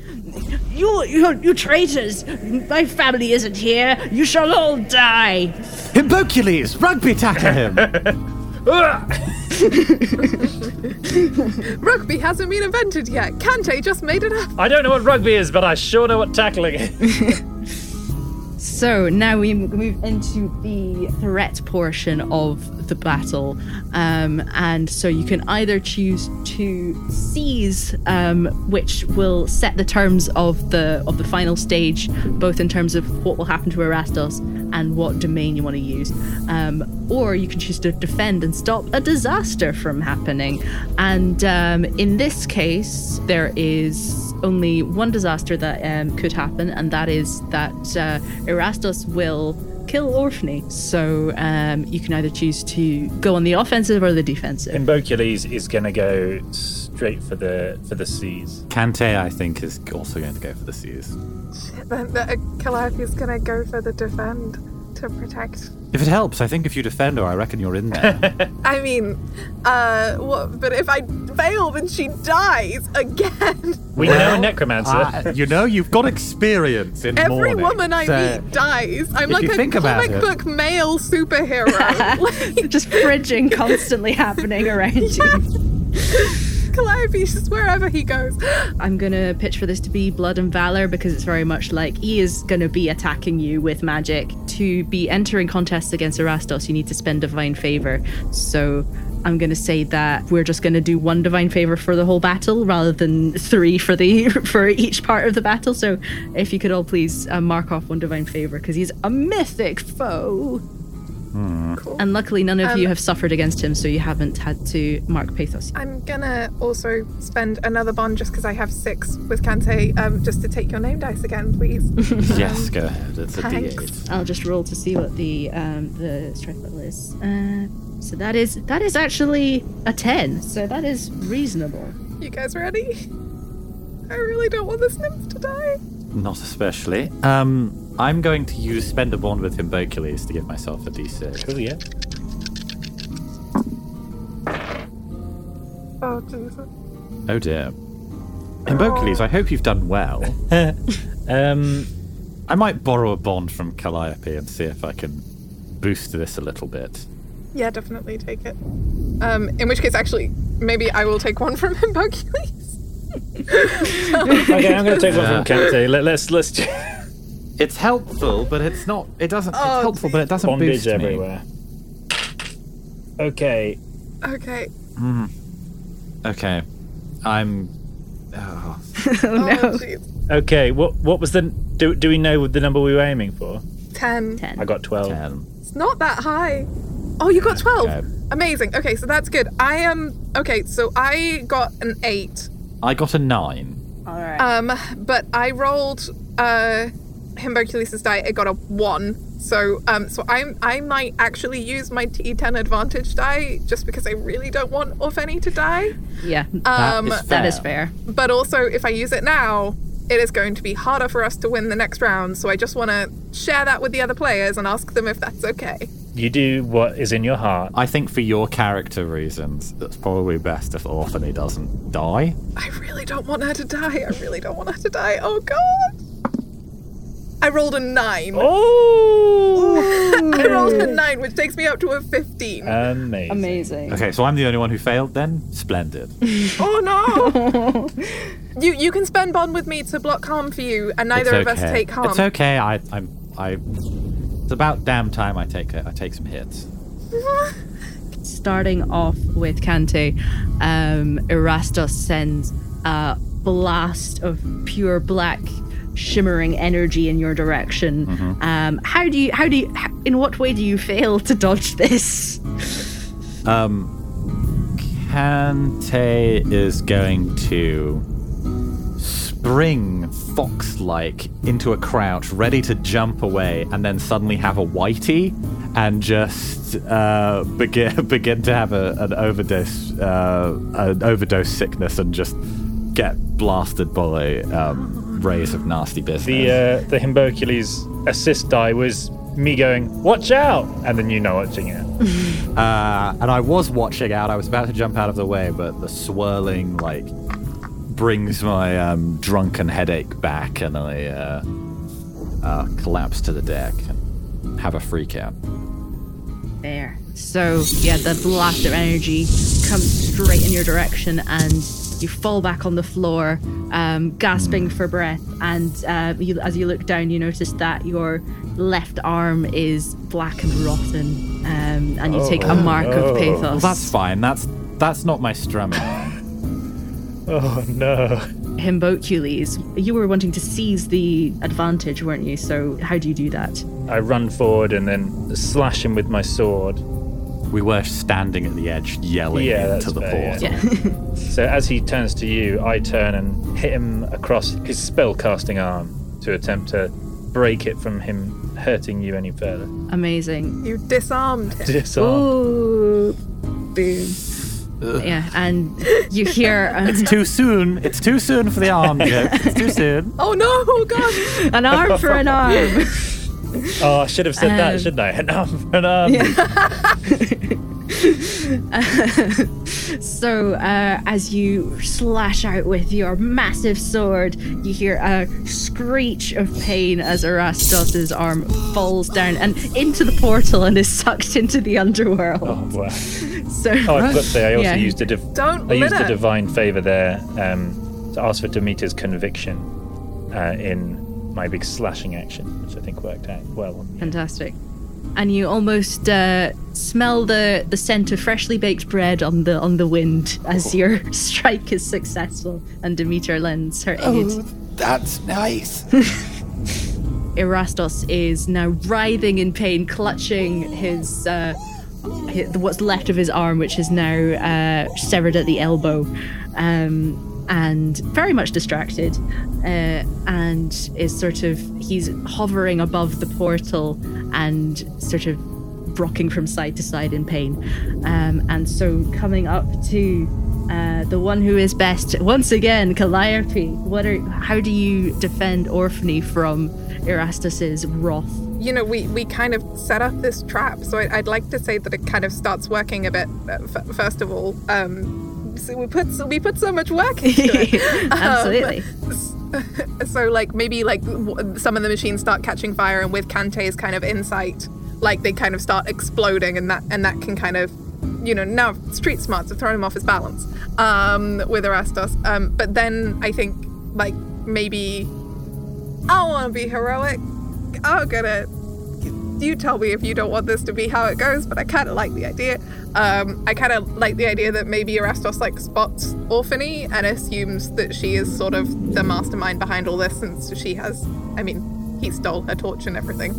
"You, you, you traitors! My family isn't here. You shall all die!" Himboculese, rugby tackle him! Rugby hasn't been invented yet. Cantae just made it up. I don't know what rugby is, but I sure know what tackling is. So now we move into the threat portion of the battle, um, and so you can either choose to seize, um, which will set the terms of the of the final stage, both in terms of what will happen to Erastos and what domain you want to use, um, or you can choose to defend and stop a disaster from happening. And um, in this case, there is only one disaster that um, could happen, and that is that uh, Erastos will kill Orphne. So um, you can either choose to go on the offensive or the defensive. Himboculese is going to go straight for the for the seize. Cantae, I think, is also going to go for the seize. Then the Calliope's gonna go for the defend to protect. If it helps, I think if you defend her, I reckon you're in there. I mean, uh, what? But if I fail, then she dies again. We know a necromancer. Uh, you know, you've got experience in Every mourning, woman I so- meet dies. I'm like a think about comic it- book male superhero. Just fridging constantly happening around you. Calliope's wherever he goes. I'm gonna pitch for this to be blood and valor because it's very much like he is gonna be attacking you with magic. To be entering contests against Erastos, you need to spend divine favor. So I'm gonna say that we're just gonna do one divine favor for the whole battle rather than three for the for each part of the battle. So if you could all please uh, mark off one divine favor because he's a mythic foe. Hmm. Cool. And luckily, none of Um, you have suffered against him, so you haven't had to mark pathos. I'm gonna also spend another bond just because I have six with Cantae, um, just to take your name dice again, please. yes, go ahead. It's a Thanks. D8. I'll just roll to see what the um, the strike level is. Uh, so that is that is actually a ten. So that is reasonable. You guys ready? I really don't want this nymph to die. Not especially. Um, I'm going to use spend a bond with Himboculese to give myself a D6. Cool, yeah. Oh Jesus. Oh dear. Himboculese, I hope you've done well. um, I might borrow a bond from Calliope and see if I can boost this a little bit. Yeah, definitely take it. Um, in which case, actually, maybe I will take one from Himboculese. okay, I'm going to take one from Cantae. Let, let's let's. It's helpful, but it's not. It doesn't. Oh, it's helpful, but it doesn't Bondage boost me. everywhere. Okay. Okay. Hmm. Okay. I'm. Oh. oh no. jeez. Okay. What what was the? Do do we know the number we were aiming for? Ten. Ten. I got twelve. Ten. It's not that high. Oh, you got 12. Okay. Amazing. Okay, so that's good. I am. okay, so I got an 8. I got a nine. All right. Um, but I rolled uh Himboculese' die. It got a 1. So um so I'm I might actually use my D10 advantage die just because I really don't want Orphne to die. yeah. Um that is fair. but also if I use it now, it is going to be harder for us to win the next round. So I just want to share that with the other players and ask them if that's okay. You do what is in your heart. I think for your character reasons, it's probably best if Orphne doesn't die. I really don't want her to die. I really don't want her to die. Oh god. I rolled a 9. Oh! I rolled a 9, which takes me up to a 15. Amazing. Amazing. Okay, so I'm the only one who failed then? Splendid. Oh no! you you can spend bond with me to block harm for you, and neither It's of us take harm. It's okay. I, I'm. I. It's about damn time I take. I take some hits. Starting off with Cantae, um, Erastus sends a blast of pure black, shimmering energy in your direction. Mm-hmm. Um, how do you? How do you? In what way do you fail to dodge this? Um, Cantae is going to spring fox-like into a crouch, ready to jump away, and then suddenly have a whitey and just uh, begin begin to have a, an overdose uh, an overdose sickness and just get blasted by um, rays of nasty business. The uh, the Himboculese assist die was me going, "Watch out!" and then you know watching it. Uh, and I was watching out. I was about to jump out of the way, but the swirling like brings my um, drunken headache back, and I uh, uh, collapse to the deck and have a freak out. There. So yeah, the blast of energy comes straight in your direction, and you fall back on the floor, um, gasping for breath. And uh, you, as you look down, you notice that your left arm is black and rotten, um, and you take a mark of pathos. Well, that's fine. That's that's not my strumming. Oh no! Himboculese, you were wanting to seize the advantage, weren't you? So how do you do that? I run forward and then slash him with my sword. We were standing at the edge, yelling Yeah, into the fair, portal. Yeah. So as he turns to you, I turn and hit him across his spell-casting arm to attempt to break it from him hurting you any further. Amazing. You disarmed him. Disarm. Ooh, boom. Yeah, and you hear uh, It's too soon. It's too soon for the arm joke. It's too soon. Oh no! Oh god! an arm for an arm. Oh, I should have said Um, that, shouldn't I? An arm for an so, uh, as you slash out with your massive sword, you hear a screech of pain as Erastus's arm falls down and into the portal and is sucked into the underworld. Oh, wow. So, Oh, I forgot to say, I also Yeah. used a div- Don't I used a divine favor there um, to ask for Demeter's conviction uh, in my big slashing action, which I think worked out well. On Fantastic. And you almost uh, smell the, the scent of freshly baked bread on the on the wind as your strike is successful, and Demeter lends her aid. Oh, that's nice. Erastos is now writhing in pain, clutching his uh, hi- what's left of his arm, which is now uh, severed at the elbow, um, and very much distracted, uh, and is sort of he's hovering above the portal and sort of rocking from side to side in pain, um, and so coming up to. Uh, the one who is best once again, Calliope. What are? How do you defend Orphne from Erastus's wrath? you know, we, we kind of set up this trap. So I, I'd like to say that it kind of starts working a bit. uh, f- first of all, um, so we put so we put so much work into it. Absolutely. Um, so like maybe like some of the machines start catching fire, and with Cantae's kind of insight, like they kind of start exploding, and that and that can kind of you know now street smarts have thrown him off his balance um, with Erastos. Um, but then I think like maybe I want to be heroic. I'm gonna. You tell me if you don't want this to be how it goes, but I kind of like the idea. Um, I kind of like the idea that maybe Erastos like spots Orphne and assumes that she is sort of the mastermind behind all this, since she has. I mean, he stole her torch and everything,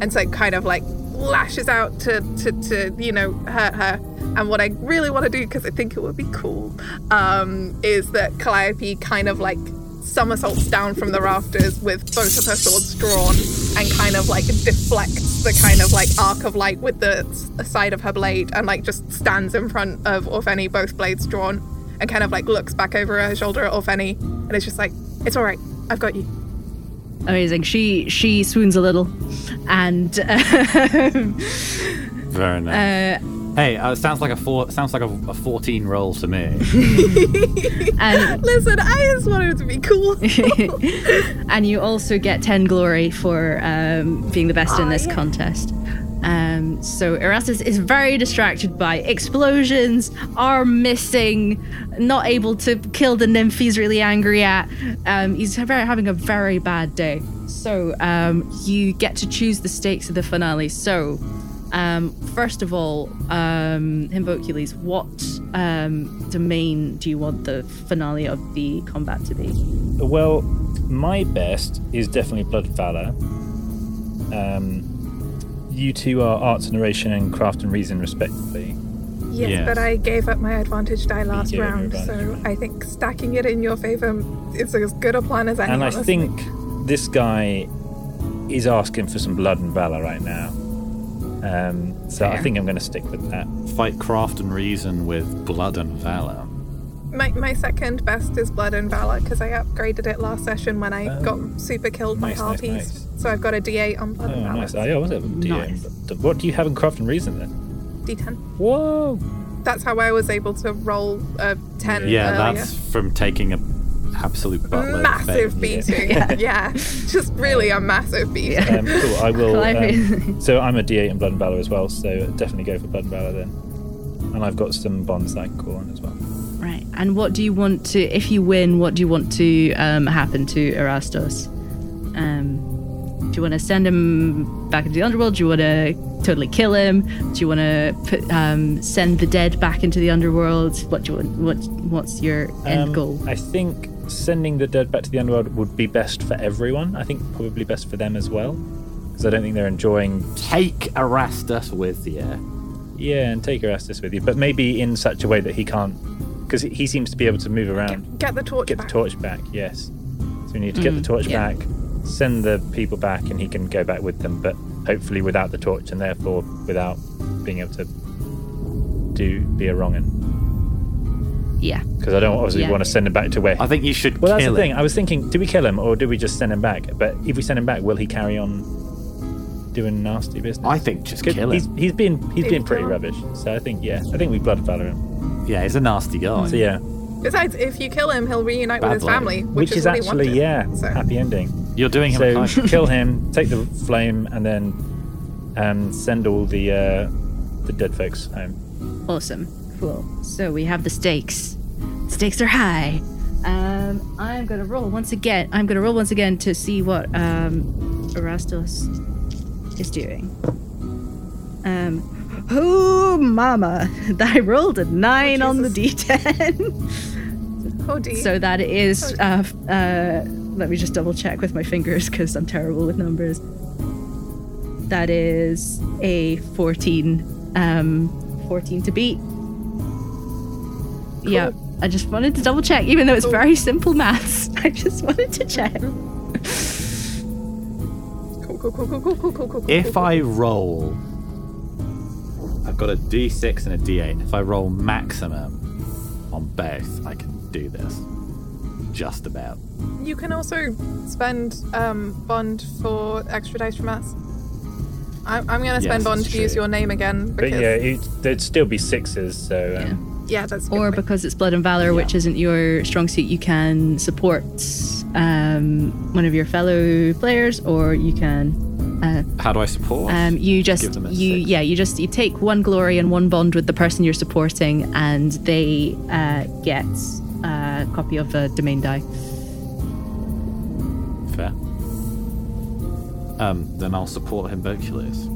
and so kind of like lashes out to to, to you know hurt her. And what I really want to do, because I think it would be cool, um, is that Calliope kind of like somersaults down from the rafters with both of her swords drawn and kind of like deflects the kind of like arc of light with the side of her blade and like just stands in front of Orphne, both blades drawn, and kind of like looks back over her shoulder at Orphne and it's just like, it's all right, I've got you. Amazing. She she swoons a little, and um, Very nice. uh, hey, uh, sounds like a four. Sounds like a, a fourteen roll to me. and Listen, I just wanted it to be cool. and you also get ten glory for um, being the best in this yeah. contest. Um, so Erastus is very distracted by explosions, arm missing, not able to kill the nymph he's really angry at. Um, he's very, having a very bad day. So um, you get to choose the stakes of the finale. So um, first of all, um, Himboculese, what um, domain do you want the finale of the combat to be? Well, my best is definitely Blood Valor. Um, you two are arts, and narration, and craft and reason, respectively. Yes, Yes. but I gave up my advantage die last gave up your round, so I think stacking it in your favor is as good a plan as any. and I honestly. think this guy is asking for some blood and valor right now. Um, so I think I'm going to stick with that. Fight craft and reason with blood and valor. My, my second best is Blood and Valor because I upgraded it last session when I got super killed nice, by harpies. nice. So I've got a D8 on Blood Oh, and Valor. nice. Oh, yeah, was it? Nice. What do you have in craft and reason then? D10. Whoa! That's how I was able to roll a 10 Yeah, earlier. that's from taking a absolute buttload of massive pain. beating. Yeah. just really a massive beating. Um, cool. I will. Um, so I'm a D8 in Blood and Valor as well. So definitely go for Blood and Valor then. And I've got some bonds that I can call on as well. Right. And what do you want to, if you win, what do you want to um, happen to Erastos? Um, do you want to send him back into the underworld? Do you want to totally kill him? Do you want to put um, send the dead back into the underworld? What do you want? What What's your end Um, goal? I think sending the dead back to the underworld would be best for everyone. I think probably best for them as well, because I don't think they're enjoying. Take Erastus with you. Yeah, and take Erastus with you, but maybe in such a way that he can't, because he seems to be able to move around. Get the torch Get back. the torch back. Yes. So we need to get the Mm, torch yeah. back, send the people back, and he can go back with them, but hopefully without the torch, and therefore without being able to do be a wrong Yeah. because I don't obviously Yeah. want to send him back to where. I think you should Well, that's kill the thing. him. I was thinking, do we kill him or do we just send him back? But if we send him back, will he carry on doing nasty business? I think just kill he's, him. He's been he's been pretty kill him. rubbish. So I think yeah, I think we blood valor him. Yeah, he's a nasty guy. So yeah, Besides, if you kill him, he'll reunite Bad with his blood. family, which, which, is, what he actually wanted. yeah, So- happy ending. You're doing him a So kind. kill him, take the flame, and then um, send all the uh, the dead folks home. Awesome. Cool. So we have the stakes. Stakes are high. Um, I'm gonna roll once again. I'm gonna roll once again to see what um, Erastos is doing. Um, oh, mama! I rolled a nine on the d10. Oh, dear. so that is. Uh, uh, let me just double check with my fingers because I'm terrible with numbers. That is a 14 Um, 14 to beat. Yeah, I just wanted to double check, even though it's very simple maths. I just wanted to check. Cool, cool, cool, cool, cool, cool, cool, cool. If I roll, I've got a d6 and a d8. If I roll maximum on both, I can do this. Just about. You can also spend um, bond for extra dice from us. I'm, I'm going to spend Yes, bond that's to use true. your name again But because yeah, it, there'd still be sixes, so. Um, yeah, that's Or because it's Blood and Valor, which isn't your strong suit, you can support um, one of your fellow players, or you can. Uh, How do I support? um, you just Give them a you yeah you just you take one glory and one bond with the person you're supporting, and they uh, get a copy of the domain die. Fair. Um, then I'll support Himboculese.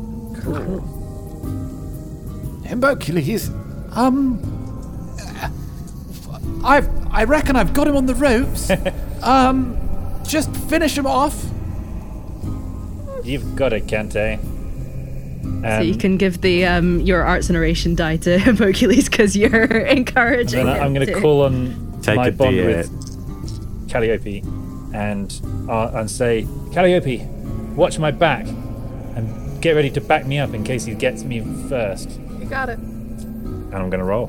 Cool. Himboculese, um, I've, I reckon I've got him on the ropes. um, just finish him off. You've got it, Cantae. so you Um, can give the um, your arts narration die to Hercules because you're encouraging. Him I'm going to to- call on Take my bond D8. with Calliope and uh, and say, Calliope, watch my back and get ready to back me up in case he gets me first. you got it. And I'm going to roll.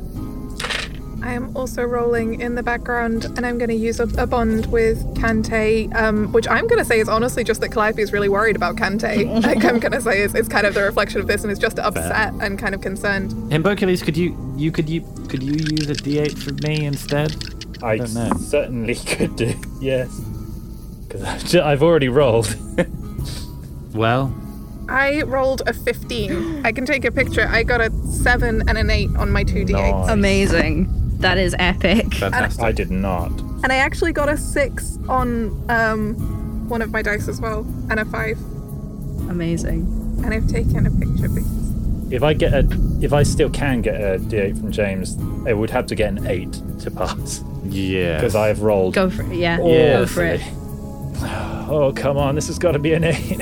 I am also rolling in the background, and I'm going to use a, a bond with Cantae, um, which I'm going to say is honestly just that Calliope is really worried about Cantae. like I'm going to say is, is kind of the reflection of this, and is just upset and kind of concerned. Himboculese, could you you could you could you use a d8 for me instead? I don't know. certainly could do, yes. Because I've, ju- I've already rolled. Well, I rolled a 15. I can take a picture. I got a 7 and an 8 on my 2d8s. Amazing. That is epic. Fantastic. I did not. And I actually got a 6 on um, one of my dice as well, and a 5. Amazing. And I've taken a picture because If I get a, if I still can get a D8 from James, I would have to get an eight to pass. Yeah. Because I have rolled. Go for it. Yeah. Go for it. Oh come on, this has got to be an eight.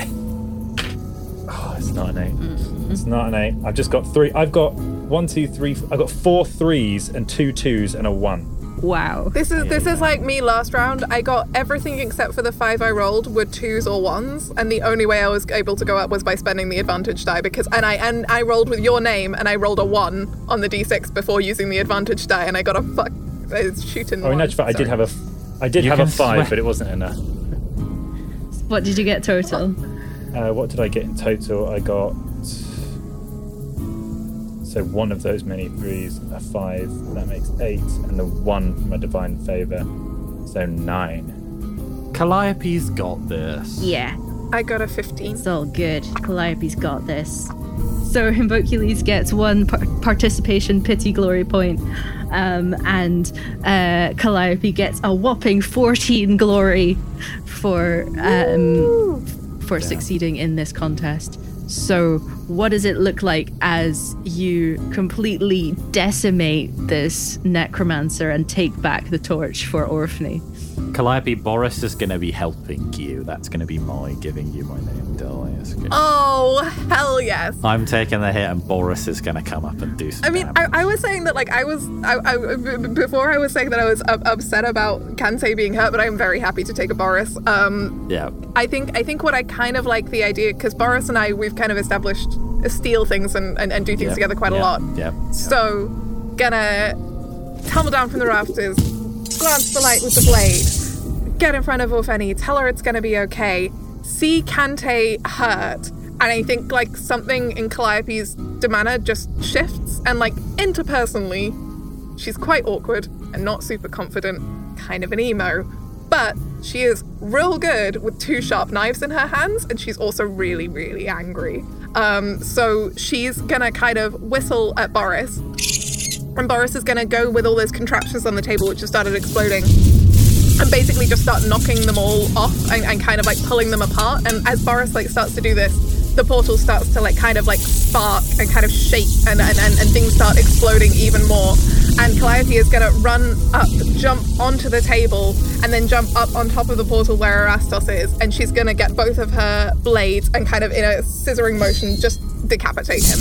oh, it's not an 8 Mm-hmm. It's not an eight. I've just got three. I've got one, two, three. f- I've got four threes and two twos and a one. Wow. this is this is like me last round. I got everything except for the five I rolled were twos or ones, and the only way I was able to go up was by spending the advantage die because and I and I rolled with your name and I rolled a one on the d6 before using the advantage die, and I got a fuck. It's shooting. Oh, in one. actual fact, I did have a, I did You have a five, swear- but it wasn't enough. What did you get total? Uh, what did I get in total? I got so one of those many threes, a five, that makes eight, and the one from a divine favor, so nine. Calliope's got this. Yeah. I got a 15. It's all good. Calliope's got this. So Himboculese gets one par- participation pity glory point, um, and uh, Calliope gets a whopping 14 glory for um, for succeeding in this contest. So, what does it look like as you completely decimate this necromancer and take back the torch for Orphne? Calliope, Boris is going to be helping you. That's going to be my giving you my name. Oh hell yes! I'm taking the hit, and Boris is going to come up and do some. I mean, I, I was saying that like I was I, I, b- b- before I was saying that I was up, upset about Cantae being hurt, but I'm very happy to take a Boris. Um, yeah. I think I think what I kind of like the idea because Boris and I we've kind of established uh, steal things and, and, and do things Yeah, together quite a lot. Yeah. So gonna tumble down from the rafters, glance the light with the blade, get in front of Orphne, tell her it's gonna be okay. See Cantae hurt, and I think like something in Calliope's demeanor just shifts, and like interpersonally, she's quite awkward and not super confident, kind of an emo. But she is real good with two sharp knives in her hands, and she's also really, really angry. Um, so she's gonna kind of whistle at Boris, and Boris is gonna go with all those contraptions on the table which have started exploding, and basically just start knocking them all off and, and kind of like pulling them apart. And as Boris like starts to do this, the portal starts to like kind of like spark and kind of shake and, and, and, and things start exploding even more. And Calliope is gonna run up, jump onto the table, and then jump up on top of the portal where Erastos is, and she's gonna get both of her blades and kind of in a scissoring motion just decapitate him.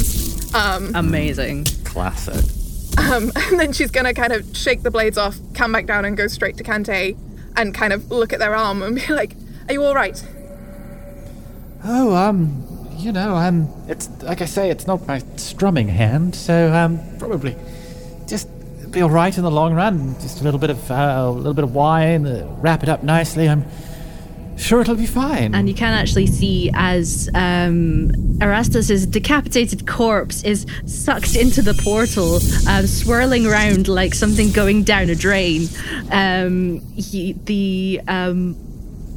Um, Amazing. Classic. Um, and then she's gonna kind of shake the blades off, come back down, and go straight to Cantae, and kind of look at their arm and be like, "Are you all right?" Oh, um, you know, um, it's like I say, it's not my strumming hand, so um, probably just be all right in the long run. Just a little bit of uh, a little bit of wine, uh, wrap it up nicely. I'm sure it'll be fine. And you can actually see as um, Erastus's decapitated corpse is sucked into the portal, um, swirling around like something going down a drain. Um, he, the um,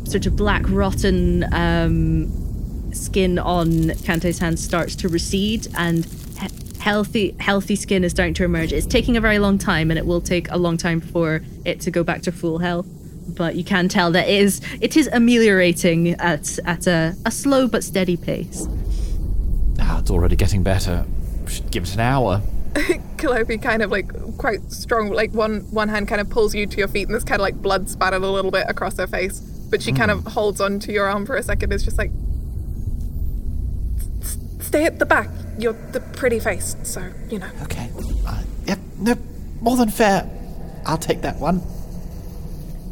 sort of black, rotten um, skin on Cantae's hand starts to recede, and he- healthy, healthy skin is starting to emerge. It's taking a very long time, and it will take a long time for it to go back to full health but you can tell that it is it is ameliorating at at a, a slow but steady pace. Ah, it's already getting better. Should give it an hour. Calliope kind of like quite strong, like one one hand kind of pulls you to your feet, and there's kind of like blood spattered a little bit across her face. But she kind of holds on to your arm for a second. It's just like, stay at the back. You're the pretty face, so you know. Okay. Uh, yep. No, more than fair. I'll take that one.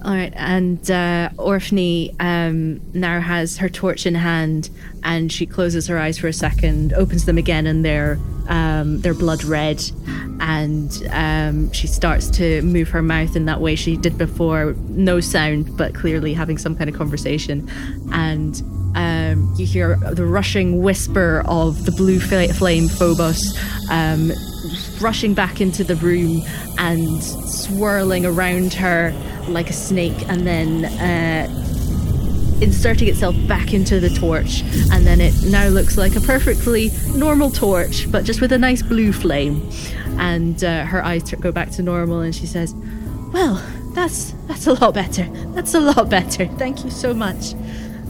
All right, and uh, Orphne um, now has her torch in hand, and she closes her eyes for a second, opens them again, and they're um, they're blood red, and um, she starts to move her mouth in that way she did before, no sound, but clearly having some kind of conversation, and um, you hear the rushing whisper of the blue fla- flame Phobos um, rushing back into the room and swirling around her like a snake, and then uh, inserting itself back into the torch. And then it now looks like a perfectly normal torch, but just with a nice blue flame. And uh, her eyes go back to normal, and she says, "Well, that's that's a lot better. That's a lot better. Thank you so much."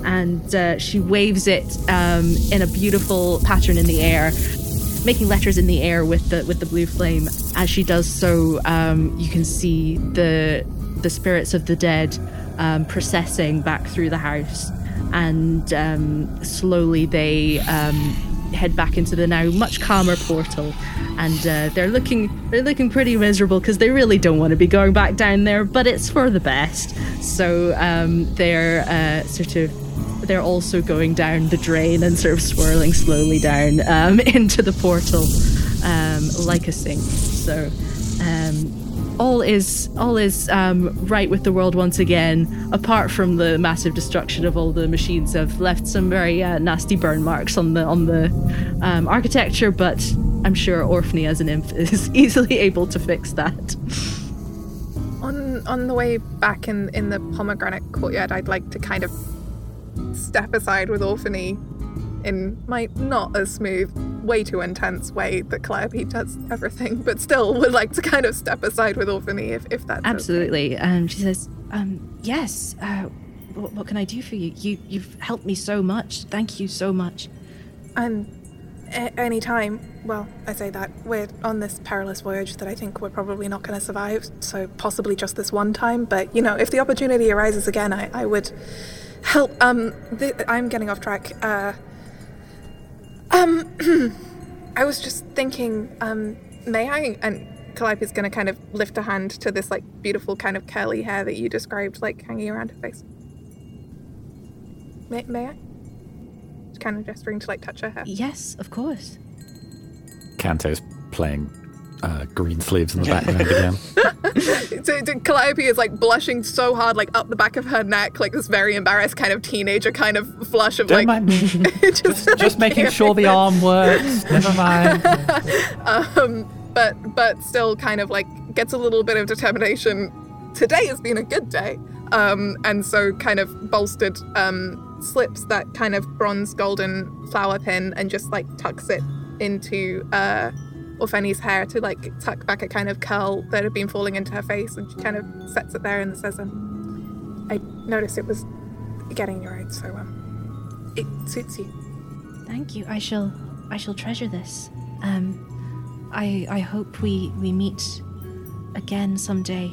And uh, she waves it um, in a beautiful pattern in the air, making letters in the air with the with the blue flame. As she does so, um, you can see the the spirits of the dead um, processing back through the house, and um, slowly they um, head back into the now much calmer portal. And uh, they're looking they're looking pretty miserable because they really don't want to be going back down there, but it's for the best. So um, they're uh, sort of they're also going down the drain and sort of swirling slowly down um, into the portal um, like a sink. So um, all is all is um, right with the world once again. Apart from the massive destruction of all the machines, have left some very uh, nasty burn marks on the on the um, architecture, but I'm sure Orphne as an imp is easily able to fix that. On on the way back in in the pomegranate courtyard, I'd like to kind of step aside with Orphne in my not as smooth, way too intense way that Calliope does everything, but still would like to kind of step aside with Orphne if, if that's okay. Absolutely. And she says, um, "Yes. Uh, what, what can I do for you? You you've helped me so much. Thank you so much." And a- any time, well, I say that we're on this perilous voyage that I think we're probably not going to survive. So possibly just this one time. But you know, if the opportunity arises again, I, I would help. Um, th- I'm getting off track. Uh, um, I was just thinking. Um, may I? And Calliope's going to kind of lift a hand to this like beautiful kind of curly hair that you described, like hanging around her face. May, may I? Just kind of gesturing to like touch her hair. Yes, of course. Cantae's playing uh, Greensleeves in the background again. so, so Calliope is like blushing so hard, like up the back of her neck, like this very embarrassed kind of teenager kind of flush of Don't like. mind me. just, Just making sure the arm works. Never mind. um, but but still kind of like gets a little bit of determination. Today has been a good day, um, and so kind of bolstered um, slips that kind of bronze golden flower pin and just like tucks it into uh, Orphne's hair to like tuck back a kind of curl that had been falling into her face, and she kind of sets it there and says, um, "I noticed it was getting your own, so um, it suits you." Thank you. I shall I shall treasure this. Um I I hope we we meet again someday.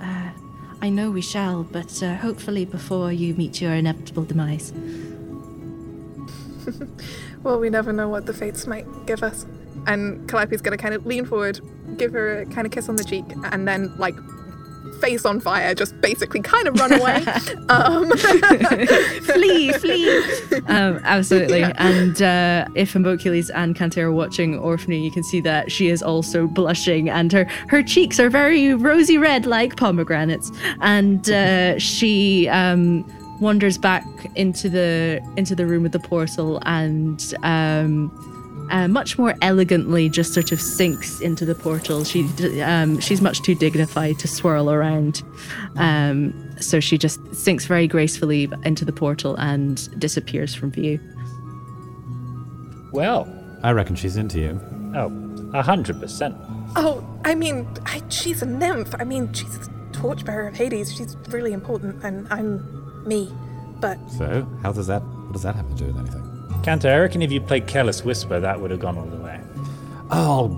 Uh I know we shall, but uh, hopefully before you meet your inevitable demise. well, we never know what the fates might give us. And Calliope's gonna kind of lean forward, give her a kind of kiss on the cheek, and then like face on fire, just basically kind of run away. um, flee, flee. Um, absolutely. And uh, if Himboculese and Cantae are watching Orphne, you can see that she is also blushing, and her her cheeks are very rosy red, like pomegranates. And uh, she um, wanders back into the into the room with the portal, and. Um, uh, much more elegantly just sort of sinks into the portal. She um, she's much too dignified to swirl around, um, so she just sinks very gracefully into the portal and disappears from view. Well, I reckon she's into you. Oh, a hundred percent. oh, I mean, I, she's a nymph. I mean, she's a torchbearer of Hades. She's really important, and I'm me. But So, how does that? What does that have to do with anything? Cantae, I reckon if you played Careless Whisper, that would have gone all the way. Oh,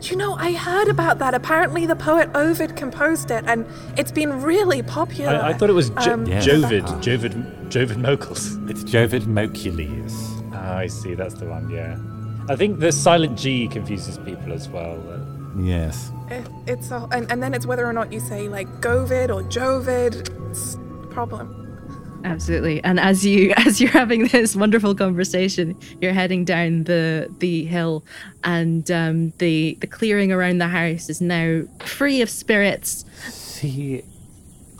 Do you know, I heard about that. Apparently, the poet Ovid composed it, and it's been really popular. I, I thought it was jo- Um, Jovid, Jovid, Jovid Mocles. It's Jovid Mocules. Ah, I see. That's the one. Yeah. I think the silent G confuses people as well. Yes. It, it's all, and, and then it's whether or not you say like Govid or Jovid. It's a problem. Absolutely. And as you as you're having this wonderful conversation, you're heading down the the hill, and um, the the clearing around the house is now free of spirits. See,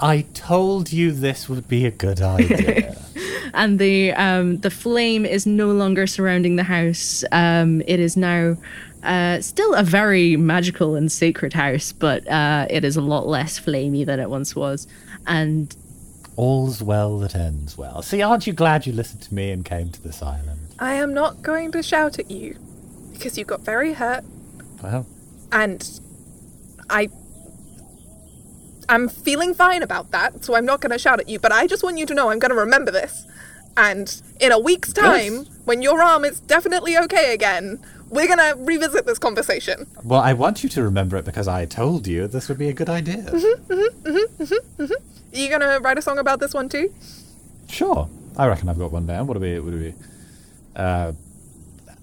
I told you this would be a good idea. and the um, the flame is no longer surrounding the house. Um, it is now uh, still a very magical and sacred house, but uh, it is a lot less flamey than it once was. And All's well that ends well. See, aren't you glad you listened to me and came to this island? I am not going to shout at you because you got very hurt, Well, and I. I'm feeling fine about that, so I'm not going to shout at you, but I just want you to know I'm going to remember this. And in a week's time, when your arm is definitely okay again, we're going to revisit this conversation. well, I want you to remember it because I told you this would be a good idea. Mm-hmm, mm-hmm, mm-hmm, mm-hmm. You going to write a song about this one too? Sure. I reckon I've got one down. What do we? What do we? Uh,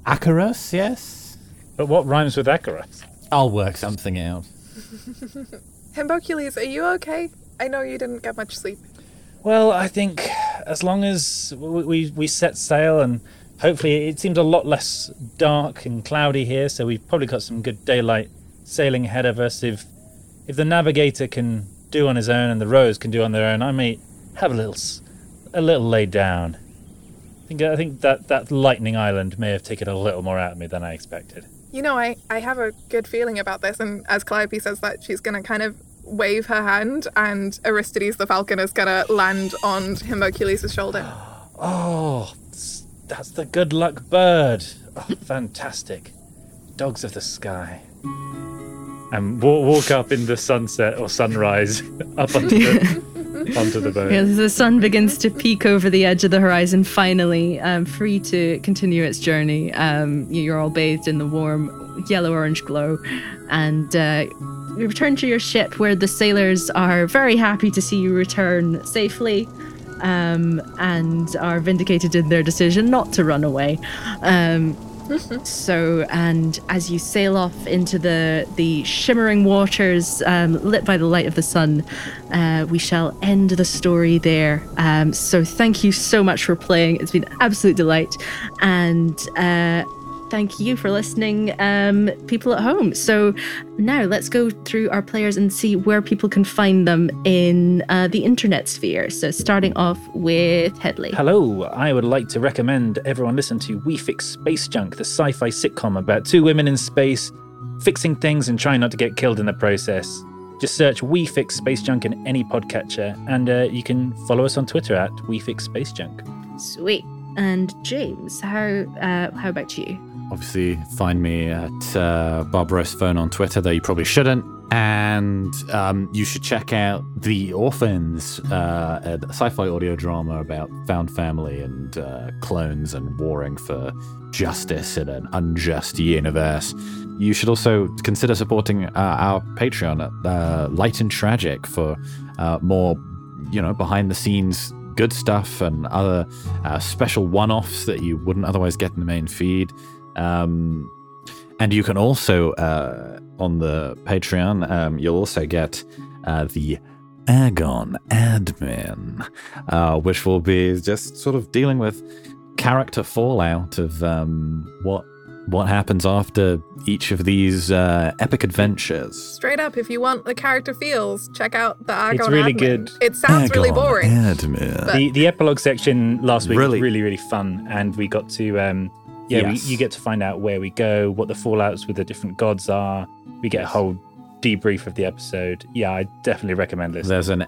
Akoros, yes. But what rhymes with Akoros? I'll work something out. Himboculese, are you okay? I know you didn't get much sleep. Well, I think as long as we, we, we set sail and hopefully it seems a lot less dark and cloudy here, so we've probably got some good daylight sailing ahead of us. If if the navigator can do on his own and the rowers can do on their own, I may have a little a little laid down. I think I think that that lightning island may have taken a little more out of me than I expected. You know, I, I have a good feeling about this, and as Calliope says that, she's going to kind of wave her hand, and Aristides the falcon is going to land on Himboculese' shoulder. Oh, that's the good luck bird. Oh, fantastic. Dogs of the sky. And walk, walk up in the sunset or sunrise up onto the, onto the boat. Yeah, the sun begins to peek over the edge of the horizon, finally, um, free to continue its journey. Um, you're all bathed in the warm yellow orange glow. And uh, you return to your ship where the sailors are very happy to see you return safely. Um, and are vindicated in their decision not to run away. Um, so, and as you sail off into the the shimmering waters, um, lit by the light of the sun, uh, we shall end the story there. Um, so, thank you so much for playing. It's been an absolute delight, and uh, thank you for listening, um, people at home. So, now let's go through our players and see where people can find them in uh, the internet sphere. So, starting off with Hedley. Hello, I would like to recommend everyone listen to We Fix Space Junk, the sci fi sitcom about two women in space fixing things and trying not to get killed in the process. Just search We Fix Space Junk in any podcatcher, and uh, you can follow us on Twitter at We Fix Space Junk. Sweet. And James, how uh, how about you? Obviously, find me at uh, Barbaros Phone on Twitter, though you probably shouldn't. And um, you should check out The Orphans, uh, a sci fi audio drama about found family and uh, clones and warring for justice in an unjust universe. You should also consider supporting uh, our Patreon at uh, Light and Tragic for uh, more, you know, behind the scenes good stuff and other uh, special one offs that you wouldn't otherwise get in the main feed. Um, And you can also, uh, on the Patreon, um, you'll also get uh, the Agon admin, uh, which will be just sort of dealing with character fallout of um, what what happens after each of these uh, epic adventures. Straight up, if you want the character feels, check out the Agon It's really admin. good. It sounds really boring. admin. But- the the epilogue section last week Really? was really really fun, and we got to um, yeah, Yes. we, you get to find out where we go, what the fallouts with the different gods are. We get a whole debrief of the episode. Yeah, I definitely recommend this. There's an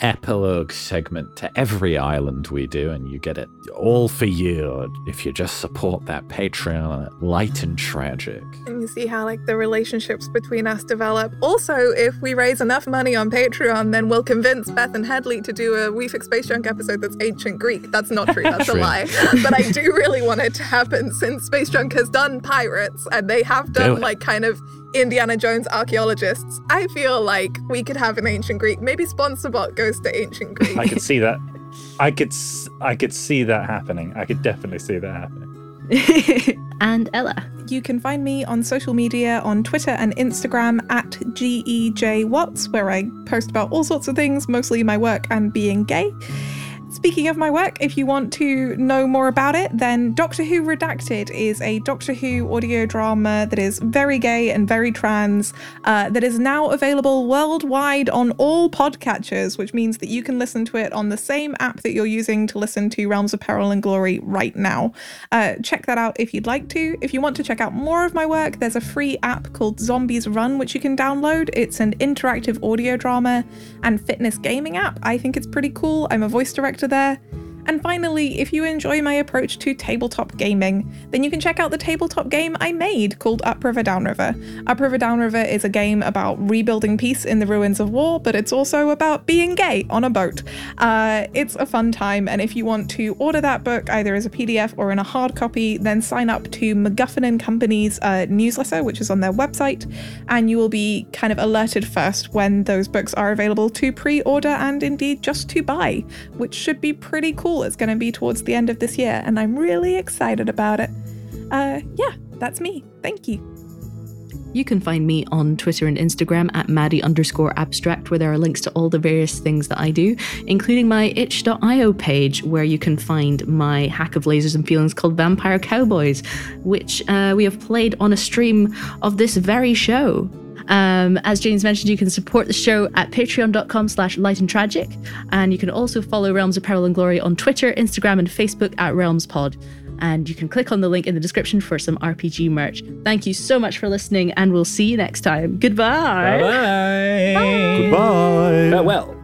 epilogue segment to every island we do, and you get it all for you if you just support that Patreon uh, Light and Tragic. And you see how like the relationships between us develop. Also, if we raise enough money on Patreon, then we'll convince Beth and Hedley to do a We Fix Space Junk episode that's ancient Greek. That's not true. That's a lie. but I do really want it to happen since Space Junk has done pirates and they have done it. like kind of Indiana Jones archaeologists. I feel like we could have an ancient Greek. Maybe Sponsorbot goes to ancient Greek. I could see that. I could s- I could see that happening. I could definitely see that happening. and Ella. You can find me on social media on Twitter and Instagram at GEJWatts, where I post about all sorts of things, mostly my work and being gay. Speaking of my work, if you want to know more about it, then Doctor Who Redacted is a Doctor Who audio drama that is very gay and very trans, uh, that is now available worldwide on all podcatchers, which means that you can listen to it on the same app that you're using to listen to Realms of Peril and Glory right now. Uh, check that out if you'd like to. If you want to check out more of my work, there's a free app called Zombies Run, which you can download. It's an interactive audio drama and fitness gaming app. I think it's pretty cool. I'm a voice director there. And finally, if you enjoy my approach to tabletop gaming, then you can check out the tabletop game I made called Upriver Downriver. Upriver Downriver is a game about rebuilding peace in the ruins of war, but it's also about being gay on a boat. Uh, it's a fun time, and if you want to order that book either as a PDF or in a hard copy, then sign up to MacGuffin and Company's uh, newsletter, which is on their website, and you will be kind of alerted first when those books are available to pre order and indeed just to buy, which should be pretty cool. It's going to be towards the end of this year, and I'm really excited about it. Uh, yeah, that's me. Thank you. You can find me on Twitter and Instagram at Maddy underscore abstract, where there are links to all the various things that I do, including my itch.io page, where you can find my hack of lasers and feelings called Vampire Cowboys, which uh, we have played on a stream of this very show. Um, as James mentioned, you can support the show at patreon.com slash light and tragic. And you can also follow Realms of Peril and Glory on Twitter, Instagram, and Facebook at RealmsPod. And you can click on the link in the description for some RPG merch. Thank you so much for listening, and we'll see you next time. Goodbye. Bye. Goodbye. Farewell.